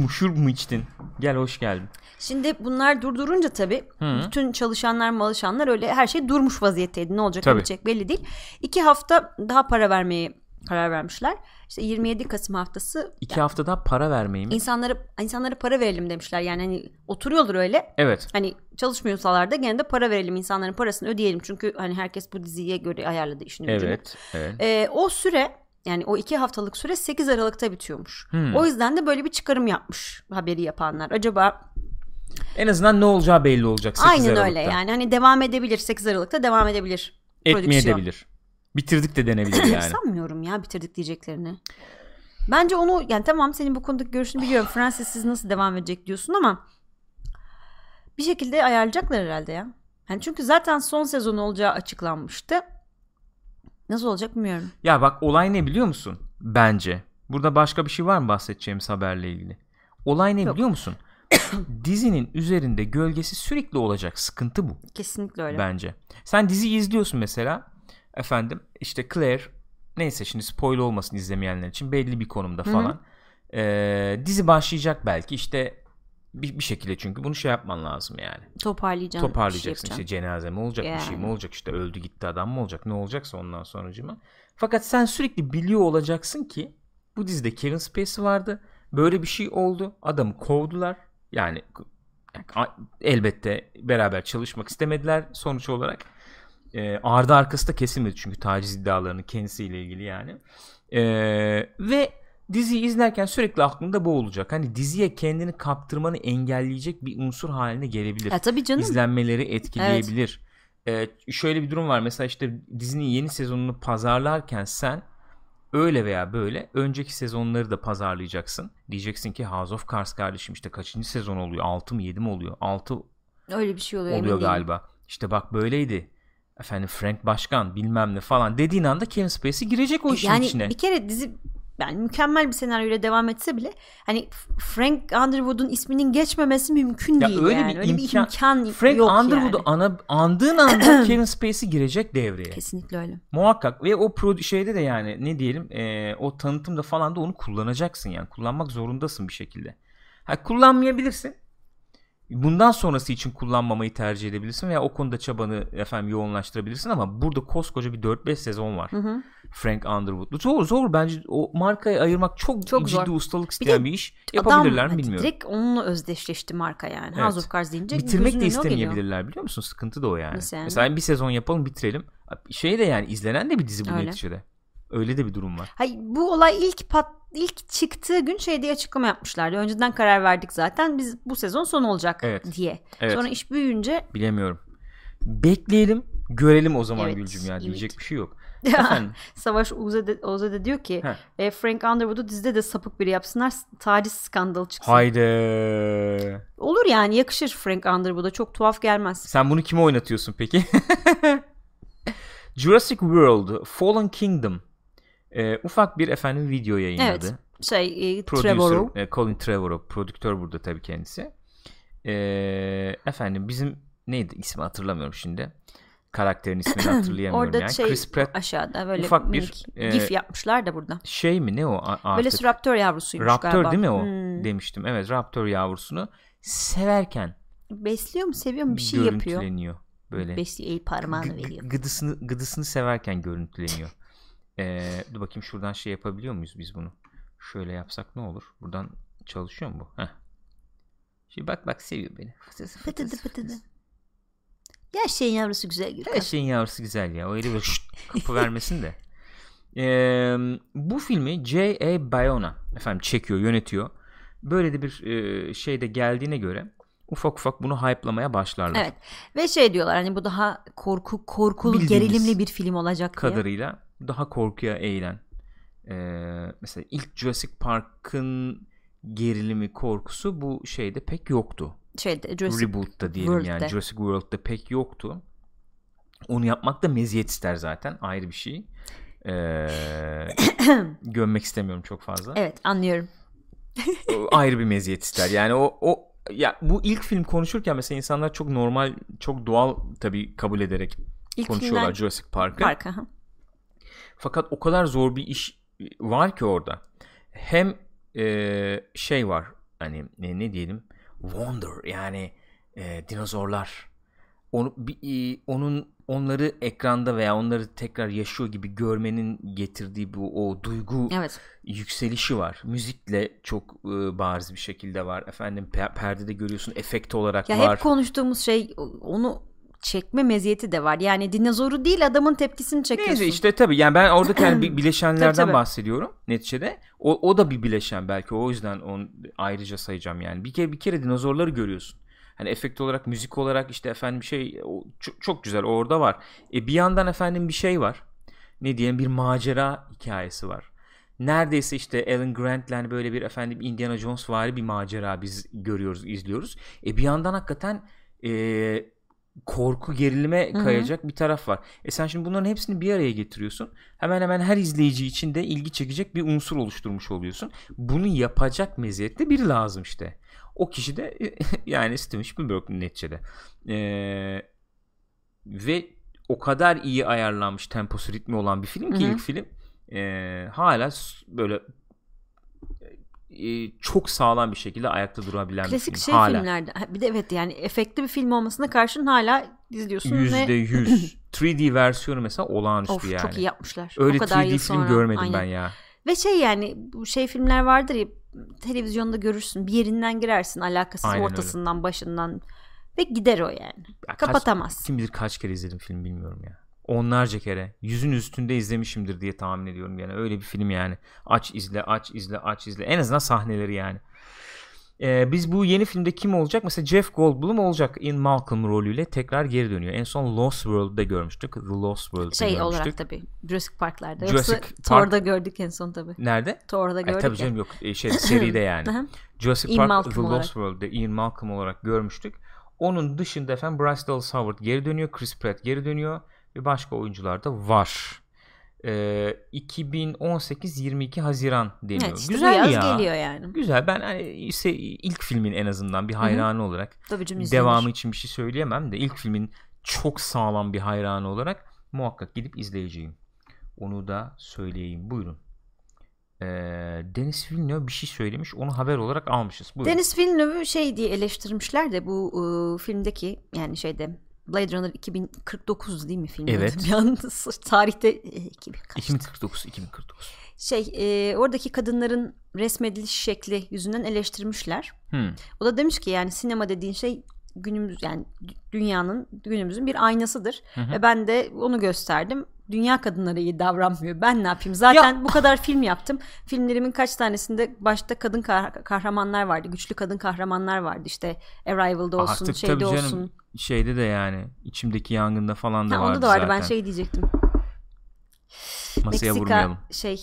Mu şur mu içtin? Gel hoş geldin. Şimdi bunlar durdurunca tabii Hı. bütün çalışanlar malışanlar öyle her şey durmuş vaziyetteydi. Ne olacak Tabii. ne bitecek belli değil. İki hafta daha para vermeye karar vermişler. İşte 27 Kasım haftası İki haftada para vermeyi mi? insanlara insanlara para verelim demişler. Yani hani oturuyorlar öyle. Evet. Hani çalışmıyorsalar da gene de para verelim insanların parasını ödeyelim. Çünkü hani herkes bu diziye göre ayarladı işini. gücünü. Evet. Evet. Ee, o süre yani o iki haftalık süre 8 Aralık'ta bitiyormuş. Hmm. O yüzden de böyle bir çıkarım yapmış haberi yapanlar. Acaba En azından ne olacağı belli olacak 8 aynen Aralık'ta. öyle yani hani devam edebilir 8 Aralık'ta devam edebilir. Etmeye prodüksiyon. de bilir. Bitirdik de denebilir <laughs> yani. Sanmıyorum ya bitirdik diyeceklerini. Bence onu yani tamam senin bu konudaki görüşünü biliyorum. <sighs> Francis siz nasıl devam edecek diyorsun ama bir şekilde ayarlayacaklar herhalde ya. Yani çünkü zaten son sezon olacağı açıklanmıştı. Nasıl olacak bilmiyorum. Ya bak olay ne biliyor musun? Bence. Burada başka bir şey var mı bahsedeceğimiz haberle ilgili? Olay ne Yok. biliyor musun? <coughs> Dizinin üzerinde gölgesi sürekli olacak. Sıkıntı bu Kesinlikle öyle. bence. Sen diziyi izliyorsun mesela. Efendim işte Claire neyse şimdi spoiler olmasın izlemeyenler için belli bir konumda falan. Ee, dizi başlayacak belki işte bir, bir şekilde çünkü bunu şey yapman lazım yani. Toparlayacaksın. Toparlayacaksın bir şey işte cenaze mi olacak bir şey mi Yani. olacak işte öldü gitti adam mı olacak ne olacaksa ondan sonracıma. Fakat sen sürekli biliyor olacaksın ki bu dizide Kevin Spacey vardı. Böyle bir şey oldu. Adamı kovdular. Yani elbette beraber çalışmak istemediler sonuç olarak. Ee, ardı arkası da kesilmedi çünkü taciz iddialarını kendisiyle ilgili yani. Ee, ve diziyi izlerken sürekli aklında bu olacak. Hani diziye kendini kaptırmanı engelleyecek bir unsur haline gelebilir Ya tabii canım. izlenmeleri etkileyebilir. Ee, şöyle bir durum var. Mesela işte dizinin yeni sezonunu pazarlarken sen öyle veya böyle önceki sezonları da pazarlayacaksın. Diyeceksin ki House of Cards kardeşim işte kaçıncı sezon oluyor? 6 mı 7 mi oluyor? 6 Öyle bir şey oluyor. oluyor değilim. galiba. İşte bak böyleydi. Efendim Frank Başkan bilmem ne falan dediğin anda Kevin Spacey girecek o işin yani içine. bir kere dizi yani mükemmel bir senaryoyla devam etse bile hani Frank Underwood'un isminin geçmemesi mümkün Ya değil öyle yani. bir öyle bir imkan- imkan Frank yok Underwood'u yani. ana, andığın anda <clears throat> Kevin Spacey girecek devreye. Kesinlikle öyle. Muhakkak ve o pro şeyde de yani ne diyelim e, o tanıtımda falan da onu kullanacaksın yani kullanmak zorundasın bir şekilde. Ha, kullanmayabilirsin. Bundan sonrası için kullanmamayı tercih edebilirsin veya o konuda çabanı efendim yoğunlaştırabilirsin ama burada koskoca bir 4-5 sezon var. Hı hı. Frank Underwood. Zor zor bence o markayı ayırmak çok, Çok ciddi zor. ustalık isteyen bir, iş. Yapabilirler mi bilmiyorum. Direkt onunla özdeşleşti marka yani. Evet. House of Cards deyince Bitirmek de istemeyebilirler biliyor musun? Sıkıntı da o yani. Nasıl yani? Mesela bir sezon yapalım bitirelim. Şey de yani izlenen de bir dizi bu Öyle. neticede. Öyle de bir durum var. Hayır, bu olay ilk pat ilk çıktığı gün şey diye açıklama yapmışlardı. Önceden karar verdik zaten. Biz bu sezon son olacak Evet. diye. Evet. Sonra iş büyüyünce Bilemiyorum. Bekleyelim, görelim o zaman Evet, Gülcüm ya. evet. Diyecek bir şey yok. <laughs> Savaş Oğuz'a Oğuz'a da diyor ki Heh. e, Frank Underwood'u dizide de sapık biri yapsınlar taciz skandalı çıksın. haydi. Olur yani yakışır Frank Underwood'a çok tuhaf gelmez. Sen bunu kime oynatıyorsun peki? <laughs> Jurassic World Fallen Kingdom Ee, ufak bir efendim video yayınladı. Evet. Şey e, Producer, Trevorrow. e, Colin Trevorrow prodüktör burada tabii kendisi. Ee, efendim bizim neydi ismi hatırlamıyorum şimdi. Karakterin ismini <clears throat> hatırlayamıyorum Orada yani. şey Chris Pratt aşağıda böyle ufak bir, e, gif yapmışlar da burada. şey mi ne o artık? Böyle raptor yavrusuymuş Raptor galiba. değil mi o? Hmm. Demiştim. Evet Raptor yavrusunu severken Besliyor mu seviyor mu bir şey yapıyor. görüntüleniyor. Böyle Besliyor el parmağını veriyor. gıdısını gıdısını severken görüntüleniyor. Ee, dur bakayım şuradan şey yapabiliyor muyuz biz bunu? Şöyle yapsak ne olur? Buradan çalışıyor mu bu? Heh. Şimdi bak bak seviyor beni. Pıtıdı fıtıs. pıtıdı. Ya şeyin yavrusu güzel Gürkan. Her şeyin yavrusu güzel ya. Öyle bir şşt <laughs> kapı vermesin de. Ee, bu filmi J.A. Bayona efendim çekiyor, yönetiyor. Böyle de bir e, şeyde geldiğine göre ufak ufak bunu hype'lamaya başlarlar. Evet. Ve şey diyorlar hani bu daha korku korkulu Bildiğimiz gerilimli bir film olacak diye. kadarıyla daha korkuya eğilen. Ee, mesela ilk Jurassic Park'ın gerilimi korkusu bu şeyde pek yoktu. Şeyde Jurassic Reboot'ta diyelim World'de. yani Jurassic World'da pek yoktu. Onu yapmak da meziyet ister zaten ayrı bir şey. Ee, <coughs> gömmek istemiyorum çok fazla. Evet anlıyorum. Ayrı bir meziyet ister. Yani o o ya bu ilk film konuşurken mesela insanlar çok normal, çok doğal tabii kabul ederek İlk konuşuyorlar filmler Jurassic Park'ı. Park. aha. Fakat o kadar zor bir iş var ki orada. Hem e, şey var hani ne, ne diyelim wonder yani e, dinozorlar. Onu, bir, e, onun onları ekranda veya onları tekrar yaşıyor gibi görmenin getirdiği bu o duygu Evet. yükselişi var. Müzikle çok e, bariz bir şekilde var. Efendim per- perdede görüyorsun efekt olarak Ya var. hep konuştuğumuz şey onu çekme meziyeti de var. Yani dinozoru değil adamın tepkisini çekiyorsun. Neyse işte tabii yani ben oradaki yani bi- <clears throat> bileşenlerden Tabii, tabii. bahsediyorum neticede. O, o da bir bileşen belki o yüzden onu ayrıca sayacağım yani. Bir kere bir kere dinozorları görüyorsun. Hani efekt olarak, müzik olarak işte efendim bir şey o, çok, çok güzel orada var. E bir yandan efendim bir şey var. Ne diyelim bir macera hikayesi var. Neredeyse işte Alan Grant'le hani böyle bir efendim Indiana Jones vari bir macera biz görüyoruz, izliyoruz. E bir yandan hakikaten e, korku gerilime kayacak bir taraf var. E sen şimdi bunların hepsini bir araya getiriyorsun. Hemen hemen her izleyici için de ilgi çekecek bir unsur oluşturmuş oluyorsun. Bunu yapacak meziyette biri lazım işte. O kişi de <laughs> yani Steven Spielberg neticede. Ee, ve o kadar iyi ayarlanmış temposu ritmi olan bir film ki Hı hı. ilk film ee, hala böyle e, çok sağlam bir şekilde ayakta durabilen Klasik bir film. şey hala. filmlerde. Bir de evet yani efektli bir film olmasına karşın hala izliyorsun Yüzde ve yüz. <laughs> 3D versiyonu mesela olağanüstü of yani. çok iyi yapmışlar. Öyle o kadar 3D yıl film sonra. görmedim Aynen. ben ya. Ve şey yani bu şey filmler vardır ya televizyonda görürsün bir yerinden girersin alakasız Aynen öyle. ortasından başından ve gider o yani. Ya kaç- Kapatamaz. kim bilir kaç kere izledim film bilmiyorum ya. Onlarca kere. Yüzün üstünde izlemişimdir diye tahmin ediyorum yani. Öyle bir film yani. Aç izle, aç izle, aç izle. En azından sahneleri yani. Ee, biz bu yeni filmde kim olacak? Mesela Jeff Goldblum olacak. Ian Malcolm rolüyle tekrar geri dönüyor. En son Lost World'da görmüştük. The Lost World'da Şey görmüştük. olarak tabii Jurassic Park'larda. Jurassic Yoksa Park- Thor'da gördük en son tabii. Nerede? Thor'da gördük tabii ya. canım yok. E, şey seride <laughs> yani. Jurassic Park Malcolm The olarak. Lost World'da Ian Malcolm olarak görmüştük. Onun dışında efendim Bryce Dallas Howard geri dönüyor. Chris Pratt geri dönüyor. Ve başka oyuncular da var. Ee, 2018-22 Haziran deniyor. Evet işte Güzel ya. geliyor yani. Güzel. Ben hani ise ilk filmin en azından bir hayranı olarak Tabii canım izlenir. devamı için bir şey söyleyemem de ilk filmin çok sağlam bir hayranı olarak muhakkak gidip izleyeceğim. Onu da söyleyeyim. Buyurun. Ee, Denis Villeneuve bir şey söylemiş. Onu haber olarak almışız. Buyurun. Denis Villeneuve'ü şey diye eleştirmişler de bu e, filmdeki yani şeyde Blade Runner 2049 değil mi film? Evet. <laughs> Bir an tarihte e, 2000 kaç? 2049 2049. Şey e, oradaki kadınların resmediliş şekli yüzünden eleştirmişler. Hmm. O da demiş ki yani sinema dediğin şey günümüz yani dü- dünyanın günümüzün bir aynasıdır hı. ve ben de onu gösterdim. Dünya kadınları iyi davranmıyor. Ben ne yapayım? Zaten bu kadar film yaptım. Filmlerimin kaç tanesinde başta kadın kah- kahramanlar vardı. Güçlü kadın kahramanlar vardı. İşte Arrival'da olsun, Artık şeyde olsun. Şeyde de yani içimdeki yangında falan da Ha, vardı onda da vardı. zaten. Ben şey diyecektim. Masaya Meksika vurmayalım. şey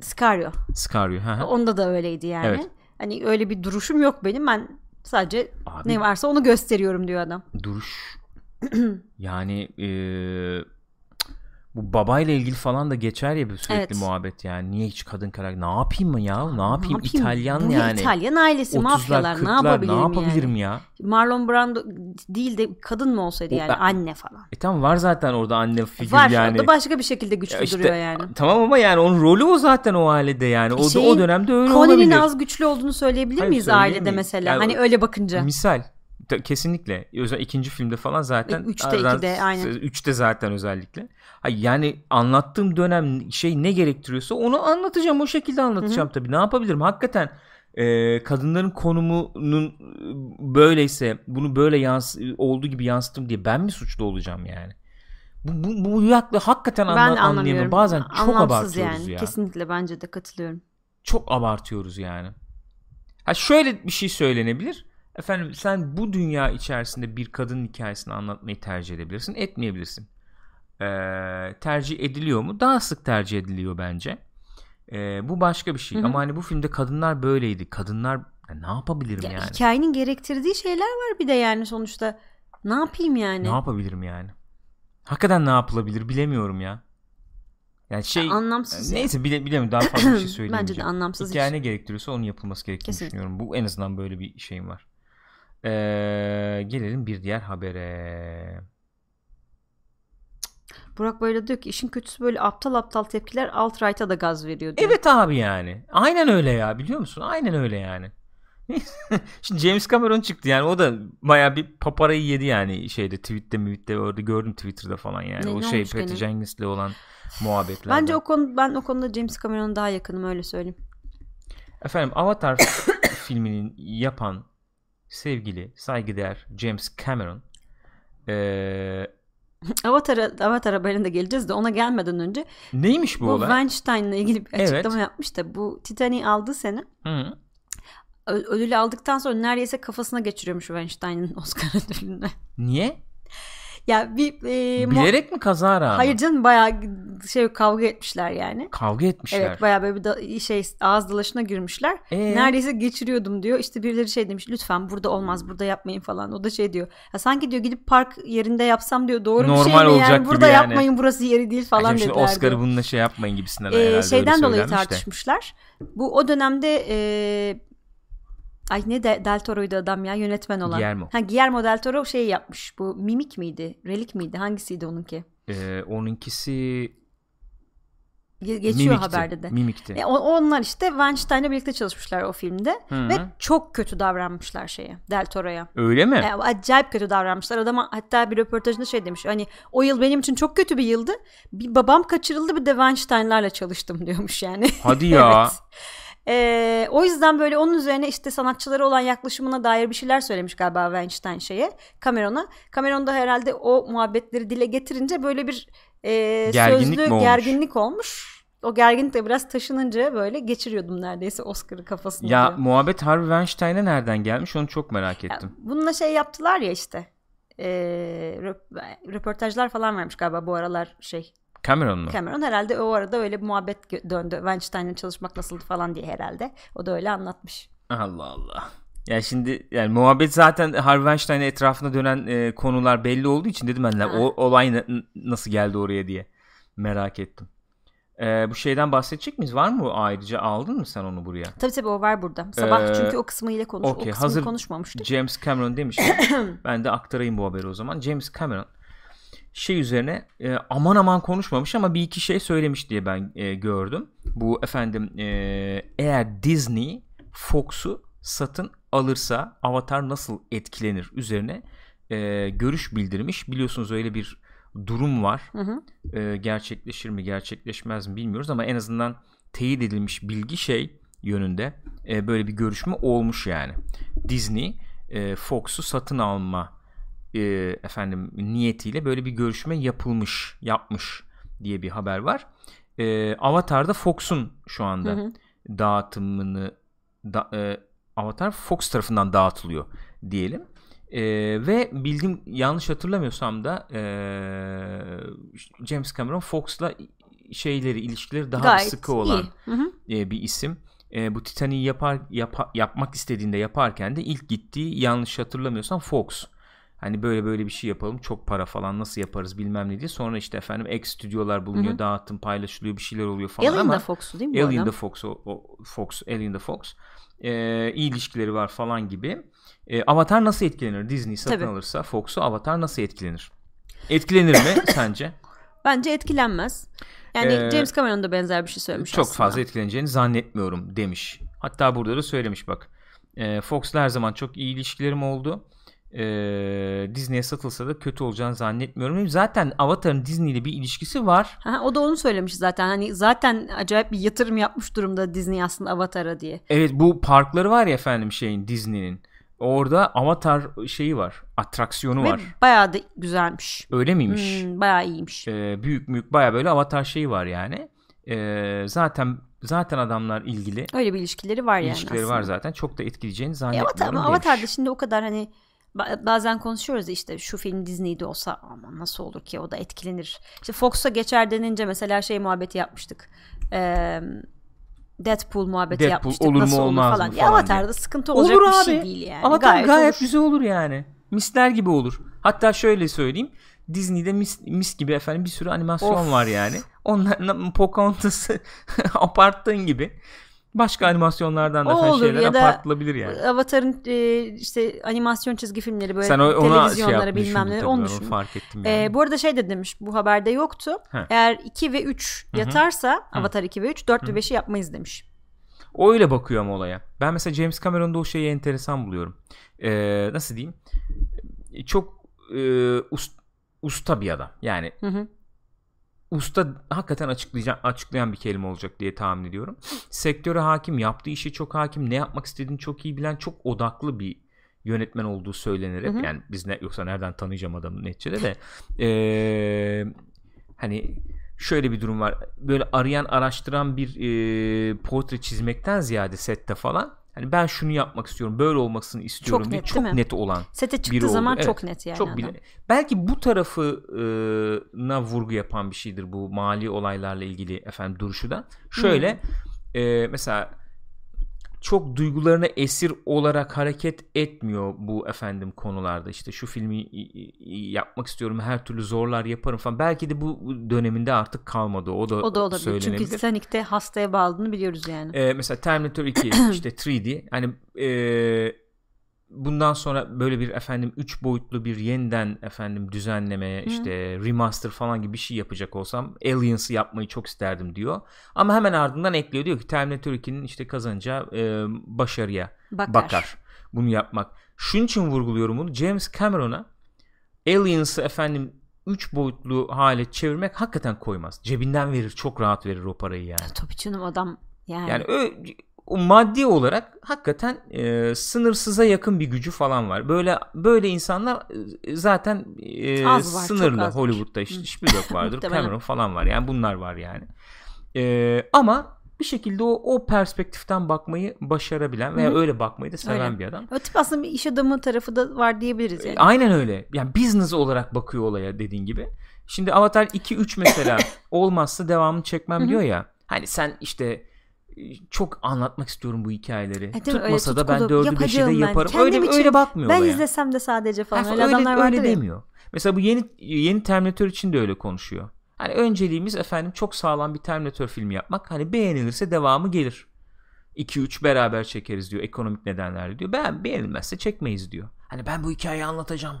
Scario. Scario. hı hı. Onda da öyleydi yani. Evet. Hani öyle bir duruşum yok benim. Ben sadece Abi- ne varsa onu gösteriyorum diyor adam. Duruş <clears throat> yani eee, bu babayla ilgili falan da geçer ya bir sürekli Evet. muhabbet yani. Niye hiç kadın karakter? Ne yapayım mı ya? Ne yapayım? Ne İtalyan Bu yani. İtalyan ailesi 30'lar, mafyalar ne 40'lar, yapabilirim, ne yapabilirim yani? ya? Marlon Brando değil de kadın mı olsaydı O yani ben- anne falan. E tamam var zaten orada anne figür Var yani. da başka bir şekilde güçlü Ya işte, duruyor yani. Tamam ama yani onun rolü o zaten o ailede yani. O da o Şeyin- dönemde öyle Colin'in olabilir. az güçlü olduğunu söyleyebilir Hayır, miyiz ailede söyleyemeyiz. mesela? Yani hani öyle bakınca. Misal kesinlikle. Özel ikinci filmde falan zaten. E, üçte, ikide, aynen. Üçte zaten özellikle. Yani anlattığım dönem şey ne gerektiriyorsa onu anlatacağım. O şekilde anlatacağım tabii. Ne yapabilirim? Hakikaten e, kadınların konumunun e, böyleyse bunu böyle yans olduğu gibi yansıttım diye ben mi suçlu olacağım yani? Bu, bu, bu yakla hakikaten anla, anlayamıyorum. Bazen çok Anlamsız abartıyoruz yani. ya. Kesinlikle bence de katılıyorum. Çok abartıyoruz yani. Ha şöyle bir şey söylenebilir. Efendim sen bu dünya içerisinde bir kadın hikayesini anlatmayı tercih edebilirsin, etmeyebilirsin. Ee, tercih ediliyor mu? Daha sık tercih ediliyor bence. Ee, bu başka bir şey. Hı hı. Ama hani bu filmde kadınlar böyleydi. Kadınlar ya ne yapabilirim Ya, yani? Hikayenin gerektirdiği şeyler var bir de yani sonuçta. Ne yapayım yani? Ne yapabilirim yani? Hakikaten ne yapılabilir bilemiyorum ya. Yani şey Ya anlamsız ya. neyse bile, bilemiyorum daha fazla bir şey söyleyemeyeceğim. <coughs> Bence de anlamsız Hikaye hiç. ne gerektiriyorsa onun yapılması gerektiğini Kesinlikle. düşünüyorum. Bu en azından böyle bir şeyim var. Ee, gelelim bir diğer habere. Burak böyle diyor ki işin kötüsü böyle aptal aptal tepkiler alt-right'a da gaz veriyor diyor. Evet abi yani. Aynen öyle ya biliyor musun? Aynen öyle yani. <laughs> Şimdi James Cameron çıktı yani o da baya bir paparayı yedi yani şeyde tweette müvitte orada gördüm Twitter'da falan yani. Ne- o ne şey Patty? Jenkins'le olan muhabbetler. Bence o konu ben o konuda James Cameron'a daha yakınım öyle söyleyeyim. Efendim Avatar <coughs> filminin yapan sevgili saygıdeğer James Cameron ee, Avatar haberine de geleceğiz de ona gelmeden önce neymiş bu, bu, olay? Weinstein'la ilgili bir Evet. açıklama yapmış da bu Titanic'i aldığı sene Hı. ödülü aldıktan sonra neredeyse kafasına geçiriyormuş Weinstein'ın <laughs> Oscar ödülünü. Niye? Ya bir e, Bilerek mi kazara? Hayır canım bayağı şey kavga etmişler yani. Kavga etmişler. Evet bayağı böyle bir da, şey ağız dalaşına girmişler. Ee? Neredeyse geçiriyordum diyor. İşte birileri şey demiş lütfen burada olmaz burada yapmayın falan. O da şey diyor. Ya sanki diyor gidip park yerinde yapsam diyor doğru bir Normal şey mi olacak yani burada yani. yapmayın burası yeri değil falan dediler. Oscar'ı bununla şey yapmayın gibisinden Ee, herhalde şeyden dolayı tartışmışlar. Bu o dönemde e, ay ne de, Del Toro'ydu adam ya yönetmen olan. Guillermo. Ha Guillermo Del Toro şey yapmış. Bu Mimik miydi? Relik miydi? Hangisiydi onunki? Ee, onunkisi Ge- geçiyor mimikti. haberde de. Mimikti. E, onlar işte Weinstein'la birlikte çalışmışlar o filmde Hı ve çok kötü davranmışlar şeye Del Toro'ya. Öyle mi? E, acayip kötü davranmışlar. Adama hatta bir röportajında şey demiş. Hani o yıl benim için çok kötü bir yıldı. Bir babam kaçırıldı bir de Weinstein'larla çalıştım <laughs> diyormuş yani. Hadi ya. evet. E, o yüzden böyle onun üzerine işte sanatçılara olan yaklaşımına dair bir şeyler söylemiş galiba Weinstein şeye Cameron'a. Cameron da herhalde o muhabbetleri dile getirince böyle bir e, Gerginlik sözlü olmuş? gerginlik olmuş. O gerginlik de biraz taşınınca böyle geçiriyordum neredeyse Oscar'ı kafasına. Ya diyor. muhabbet Harvey Weinstein'e nereden gelmiş onu çok merak Ya, ettim. bununla şey yaptılar ya işte. E, röp- röportajlar falan vermiş galiba bu aralar şey Cameron mu? Cameron herhalde o arada öyle bir muhabbet döndü. Weinstein'le çalışmak nasıldı falan diye herhalde. O da öyle anlatmış. Allah Allah. Ya şimdi yani muhabbet zaten Harvey Weinstein etrafında dönen e, konular belli olduğu için dedim ben de o olay na- nasıl geldi oraya diye merak ettim. E, bu şeyden bahsedecek miyiz? Var mı ayrıca aldın mı sen onu buraya? Tabii tabii o var burada. Sabah Ee, çünkü o kısmıyla konuş. okey, o kısmını hazır- konuşmamıştık. James Cameron demiş. <clears throat> ben de aktarayım bu haberi o zaman. James Cameron şey üzerine e, aman aman konuşmamış ama bir iki şey söylemiş diye ben e, gördüm. Bu efendim e, eğer Disney Fox'u satın alırsa Avatar nasıl etkilenir üzerine e, görüş bildirmiş. Biliyorsunuz öyle bir durum var. Hı hı. E, gerçekleşir mi gerçekleşmez mi bilmiyoruz ama en azından teyit edilmiş bilgi şey yönünde e, böyle bir görüşme olmuş yani. Disney e, Fox'u satın alma e, efendim niyetiyle böyle bir görüşme yapılmış yapmış diye bir haber var. E, Avatar'da Fox'un şu anda Hı hı. dağıtımını da, e, Avatar Fox tarafından dağıtılıyor diyelim. E, ve bildiğim yanlış hatırlamıyorsam da e, James Cameron Fox'la şeyleri ilişkileri daha Gayet sıkı olan iyi. Hı hı. e, bir isim. E, bu Titanic'i yapar yapa- yapmak istediğinde yaparken de ilk gittiği yanlış hatırlamıyorsam Fox. Hani böyle böyle bir şey yapalım çok para falan nasıl yaparız bilmem ne diye. Sonra işte efendim ek stüdyolar bulunuyor Hı hı. dağıtım paylaşılıyor bir şeyler oluyor falan Alien ama da Fox'u değil mi bu Alien adam? Fox, o, o Fox, Alien the Fox. Ee, iyi ilişkileri var falan gibi. Ee, Avatar nasıl etkilenir? Disney satın Tabii. alırsa Fox'u Avatar nasıl etkilenir? Etkilenir mi <coughs> sence? Bence etkilenmez. Yani Ee, James Cameron da benzer bir şey söylemiş Çok aslında. fazla etkileneceğini zannetmiyorum demiş. Hatta burada da söylemiş bak. Ee, Fox'la her zaman çok iyi ilişkilerim oldu. Ee, Disney'e satılsa da kötü olacağını zannetmiyorum. Zaten Avatar'ın Disney ile bir ilişkisi var. Ha, o da onu söylemiş zaten. Hani zaten acayip bir yatırım yapmış durumda Disney aslında Avatar'a diye. Evet bu parkları var ya efendim şeyin Disney'nin. Orada Avatar şeyi var. Atraksiyonu var. Ve bayağı da güzelmiş. Öyle miymiş? Hmm, bayağı iyiymiş. Ee, büyük büyük baya böyle Avatar şeyi var yani. Ee, zaten zaten adamlar ilgili. Öyle bir ilişkileri var yani ilişkileri var zaten. Çok da etkileyeceğini E, zannetmiyorum Avatar, ama. Avatar'da şimdi o kadar hani bazen konuşuyoruz işte şu film Disney'de olsa ama nasıl olur ki o da etkilenir. İşte Fox'a geçer denince mesela şey muhabbeti yapmıştık. Ee, Deadpool muhabbeti Deadpool yapmıştık. olur mu, nasıl olur olmaz mı falan. falan Ya Avatar'da diye. sıkıntı olacak Olur bir abi. şey değil yani. Avatar gayet, olur. güzel olur yani. Misler gibi olur. Hatta şöyle söyleyeyim. Disney'de mis, mis gibi efendim bir sürü animasyon Of. var yani. Onlar Pocahontas'ı <laughs> aparttığın gibi başka animasyonlardan da O olur şeyler ya da apartılabilir yani. Avatar'ın e, işte animasyon çizgi filmleri böyle Sen o- şey televizyonlara yap, bilmem neler onu düşün. fark ettim Ee, yani. bu arada şey de demiş bu haberde yoktu. Heh. Eğer 2 ve 3 Hı hı. yatarsa Avatar 2 ve 3 4 ve 5'i yapmayız demiş. O öyle bakıyor ama olaya. Ben mesela James Cameron'da o şeyi enteresan buluyorum. Ee, nasıl diyeyim? Çok e, us- usta bir adam. Yani Hı hı. Usta hakikaten açıklayacak açıklayan bir kelime olacak diye tahmin ediyorum. Sektöre hakim, yaptığı işe çok hakim, ne yapmak istediğini çok iyi bilen, çok odaklı bir yönetmen olduğu söylenir hep. Hı hı. Yani biz ne yoksa nereden tanıyacağım adamı neticede de. Ee, hani şöyle bir durum var. Böyle arayan, araştıran bir e, portre çizmekten ziyade sette falan hani ben şunu yapmak istiyorum, böyle olmasını istiyorum Çok diye net, çok net olan Sete biri çıktığı oldu. zaman Evet, çok net yani. çok bile. Belki bu tarafına vurgu yapan bir şeydir bu mali olaylarla ilgili efendim duruşu da. Şöyle e, mesela çok duygularına esir olarak hareket etmiyor bu efendim konularda. İşte şu filmi yapmak istiyorum her türlü zorlar yaparım falan. Belki de bu döneminde artık kalmadı. O da, O da olabilir. Çünkü söylenebilir. Titanic'te hastaya bağladığını biliyoruz yani. Ee, mesela Terminator 2 <coughs> işte 3D hani e, bundan sonra böyle bir efendim 3 boyutlu bir yeniden efendim düzenleme işte remaster falan gibi bir şey yapacak olsam Aliens'ı yapmayı çok isterdim diyor. Ama hemen ardından ekliyor diyor ki Terminator 2'nin işte kazanacağı e, başarıya Bakar. bakar. Bunu yapmak. Şunun için vurguluyorum bunu. James Cameron'a Aliens'ı efendim 3 boyutlu hale çevirmek hakikaten koymaz. Cebinden verir. Çok rahat verir o parayı yani. Tabii canım adam yani. Yani ö, maddi olarak hakikaten e, sınırsıza yakın bir gücü falan var. Böyle böyle insanlar e, zaten e, Az var, sınırlı az. Hollywood'da işte Spielberg vardır. <laughs> Cameron falan var. Yani bunlar var yani. E, ama bir şekilde o o perspektiften bakmayı başarabilen veya Hı hı. öyle bakmayı da seven Öyle. bir adam. O tip aslında bir iş adamı tarafı da var diyebiliriz yani. E, Aynen öyle. Yani business olarak bakıyor olaya dediğin gibi. Şimdi Avatar 2 3 mesela <coughs> olmazsa devamını çekmem Hı hı. diyor ya. Hani sen işte çok anlatmak istiyorum bu hikayeleri. E, Tutmasa da ben 4'ü 5'i de ben. yaparım. Kendim Öyle için öyle bakmıyor Ben izlesem de sadece falan. Ha, öyle, öyle, adamlar öyle ya. demiyor. Mesela bu yeni yeni Terminator için de öyle konuşuyor. Hani önceliğimiz efendim çok sağlam bir Terminator filmi yapmak. Hani beğenilirse devamı gelir. 2-3 beraber çekeriz diyor ekonomik nedenlerle diyor. Ben beğenilmezse çekmeyiz diyor. Hani ben bu hikayeyi anlatacağım.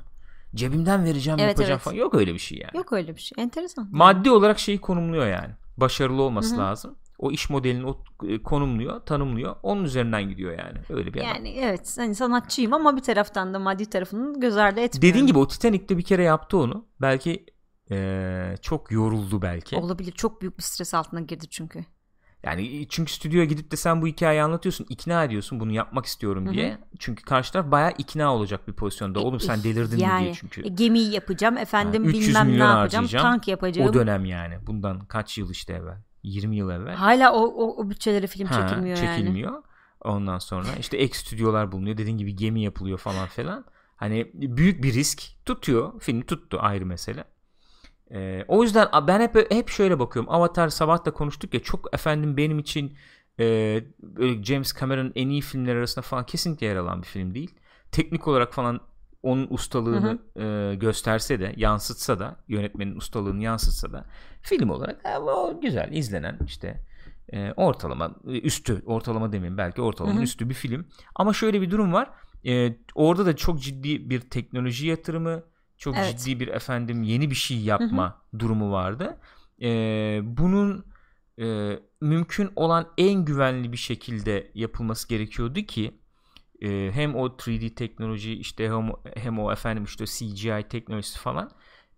Cebimden vereceğim Evet, yapacağım evet. falan. Yok öyle bir şey yani. Yok öyle bir şey. Enteresan. Maddi olarak şeyi konumluyor yani. Başarılı olması Hı hı. lazım. O iş modelini o, e, konumluyor, tanımlıyor. Onun üzerinden gidiyor yani. Öyle bir adam. Yani evet hani sanatçıyım ama bir taraftan da maddi tarafını göz ardı etmiyorum. Dediğin gibi o Titanic'te bir kere yaptı onu. Belki e, çok yoruldu belki. Olabilir. Çok büyük bir stres altına girdi çünkü. Yani çünkü stüdyoya gidip de sen bu hikayeyi anlatıyorsun, ikna ediyorsun bunu yapmak istiyorum Hı hı. diye. Çünkü karşı taraf bayağı ikna olacak bir pozisyonda. Oğlum sen delirdin mi yani, diye çünkü. e, gemiyi yapacağım efendim 300 bilmem ne yapacağım harcayacağım. tank yapacağım. O dönem yani. Bundan kaç yıl işte evvel? 20 yıl evvel. Hala o, o, o bütçelere film Ha, çekilmiyor, yani. çekilmiyor. Ondan sonra işte ek stüdyolar bulunuyor. Dediğin gibi gemi yapılıyor falan filan. Hani büyük bir risk tutuyor. Film tuttu ayrı mesele. Ee, o yüzden ben hep hep şöyle bakıyorum. Avatar sabah da konuştuk ya çok efendim benim için e, böyle James Cameron'ın en iyi filmler arasında falan kesinlikle yer alan bir film değil. Teknik olarak falan onun ustalığını e, gösterse de yansıtsa da yönetmenin ustalığını yansıtsa da film olarak e, o güzel izlenen işte e, ortalama üstü ortalama demeyeyim belki ortalama Hı hı. üstü bir film ama şöyle bir durum var E, orada da çok ciddi bir teknoloji yatırımı çok Evet. ciddi bir efendim yeni bir şey yapma durumu vardı E, bunun e, mümkün olan en güvenli bir şekilde yapılması gerekiyordu ki e, hem o 3D teknoloji işte hem, hem o efendim işte CGI teknolojisi falan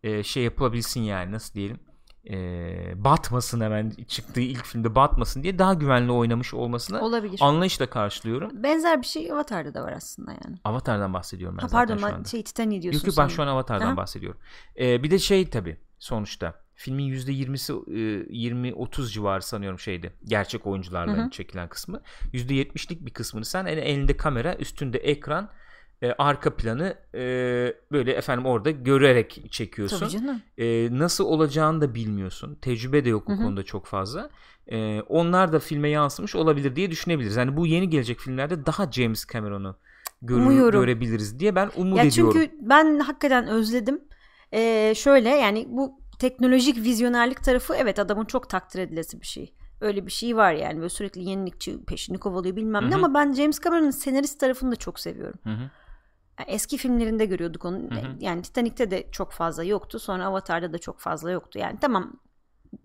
e, şey yapılabilsin yani nasıl diyelim e, batmasın hemen çıktığı ilk filmde batmasın diye daha güvenli oynamış olmasına Olabilir. anlayışla karşılıyorum. Benzer bir şey Avatar'da da var aslında yani. Avatar'dan bahsediyorum ben Ha, zaten pardon şu anda. şey Titanic diyorsun Yok yok ben şu an Avatar'dan Aha. bahsediyorum. Ee, bir de şey tabi sonuçta filmin %20'si 20-30 e, civarı sanıyorum şeydi. Gerçek oyuncularla hı hı. çekilen kısmı. %70'lik bir kısmını sen elinde kamera, üstünde ekran, e, arka planı e, böyle efendim orada görerek çekiyorsun. Tabii canım. Nasıl olacağını da bilmiyorsun. Tecrübe de yok bu Hı-hı. konuda çok fazla. Onlar da filme yansımış olabilir diye düşünebiliriz. Yani bu yeni gelecek filmlerde daha James Cameron'u görür, görebiliriz diye ben umut ya ediyorum. Çünkü ben hakikaten özledim. Ee, şöyle yani bu teknolojik vizyonerlik tarafı evet adamın çok takdir edilesi bir şey. Öyle bir şey var yani böyle sürekli yenilikçi peşini kovalıyor bilmem ne ama ben James Cameron'ın senarist tarafını da çok seviyorum. Hı-hı. Eski filmlerinde görüyorduk onu. Hı-hı. Yani Titanic'te de çok fazla yoktu. Sonra Avatar'da da çok fazla yoktu. Yani tamam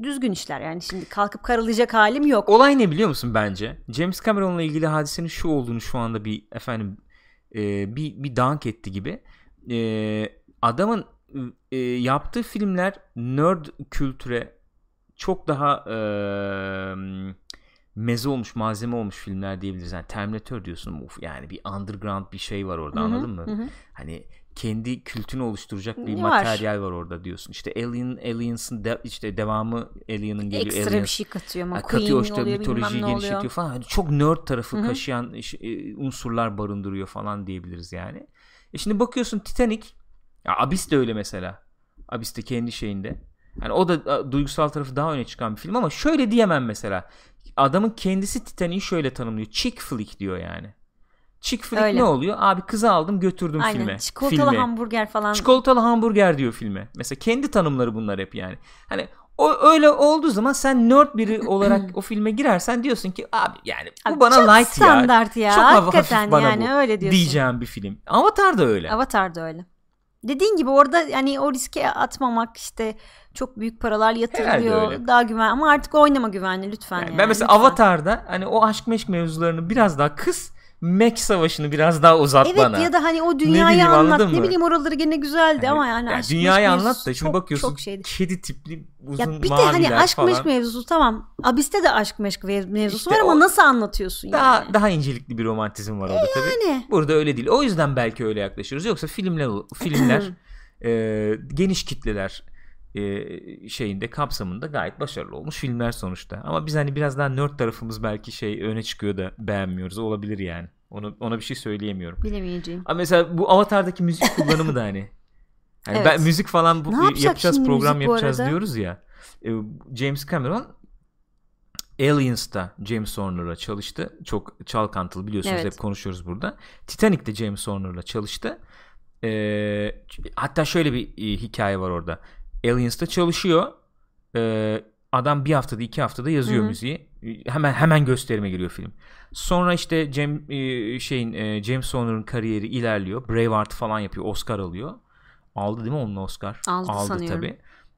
düzgün işler yani şimdi kalkıp karalayacak halim yok. Olay ne biliyor musun bence? James Cameron'la ilgili hadisenin şu olduğunu şu anda bir efendim e, bir bir dank etti gibi. E, adamın e, yaptığı filmler nerd kültüre çok daha e, meze olmuş malzeme olmuş filmler diyebiliriz. Yani Terminator diyorsun uf, yani bir underground bir şey var orada Hı-hı, anladın mı? Hı-hı. Hani kendi kültünü oluşturacak bir var. materyal var orada diyorsun. İşte Alien Aliens'ın de, işte devamı Alien'ın geliyor. Ekstra Alien, bir şey katıyor ama katıyor işte oluyor, mitolojiyi genişletiyor falan. Yani çok nerd tarafı Hı-hı. kaşıyan e, unsurlar barındırıyor falan diyebiliriz yani. E şimdi bakıyorsun Titanic ya Abyss de öyle mesela. Abyss de kendi şeyinde. Yani o da duygusal tarafı daha öne çıkan bir film ama şöyle diyemem mesela. Adamın kendisi Titanic'i şöyle tanımlıyor. Chick flick diyor yani. Chick flick Öyle. ne oluyor? Abi kızı aldım götürdüm Aynen. filme. Çikolatalı filme. hamburger falan. Çikolatalı hamburger diyor filme. Mesela kendi tanımları bunlar hep yani. Hani o öyle olduğu zaman sen nerd biri <clears throat> olarak o filme girersen diyorsun ki abi yani bu abi bana çok light standart ya. ya. Çok hafif bana yani, bu öyle diyorsun. diyeceğim bir film. Avatar da öyle. Avatar da öyle dediğin gibi orada yani o riske atmamak işte çok büyük paralar yatırılıyor. Daha güven ama artık oynama güvenli lütfen. Yani, yani. Ben mesela lütfen. Avatar'da hani o aşk meşk mevzularını biraz daha kıs Mac savaşını biraz daha uzat evet, bana. Evet ya da hani o dünyayı ne bileyim, anlat. Ne bileyim oraları gene güzeldi yani, ama yani, yani Dünyayı anlat da şimdi çok, bakıyorsun çok şeydi. kedi tipli uzun ya bir de hani aşk falan. meşk mevzusu tamam. Abiste de aşk meşk mevzusu işte var ama o, nasıl anlatıyorsun daha, yani? Daha incelikli bir romantizm var orada e, tabii. Burada öyle değil. O yüzden belki öyle yaklaşıyoruz. Yoksa filmler <clears throat> filmler e, geniş kitleler e, şeyinde kapsamında gayet başarılı olmuş filmler sonuçta. Ama biz hani biraz daha nerd tarafımız belki şey öne çıkıyor da beğenmiyoruz. Olabilir yani. Ona, ona bir şey söyleyemiyorum. Bilemeyeceğim. Ama mesela bu Avatar'daki müzik kullanımı da hani. Yani evet. ben, müzik falan bu, yapacağız program yapacağız diyoruz ya. E, James Cameron Aliens'ta James Horner'la çalıştı. Çok çalkantılı biliyorsunuz evet. hep konuşuyoruz burada. Titanic'te James Horner'la çalıştı. E, hatta şöyle bir e, hikaye var orada. Aliens'ta çalışıyor. Ee, adam bir haftada iki haftada yazıyor Hı-hı. müziği. Hemen hemen gösterime giriyor film. Sonra işte Cem e, şeyin e, James Horner'ın kariyeri ilerliyor. Braveheart falan yapıyor. Oscar alıyor. Aldı değil mi onun Oscar? Aldı, Aldı sanıyorum. tabii.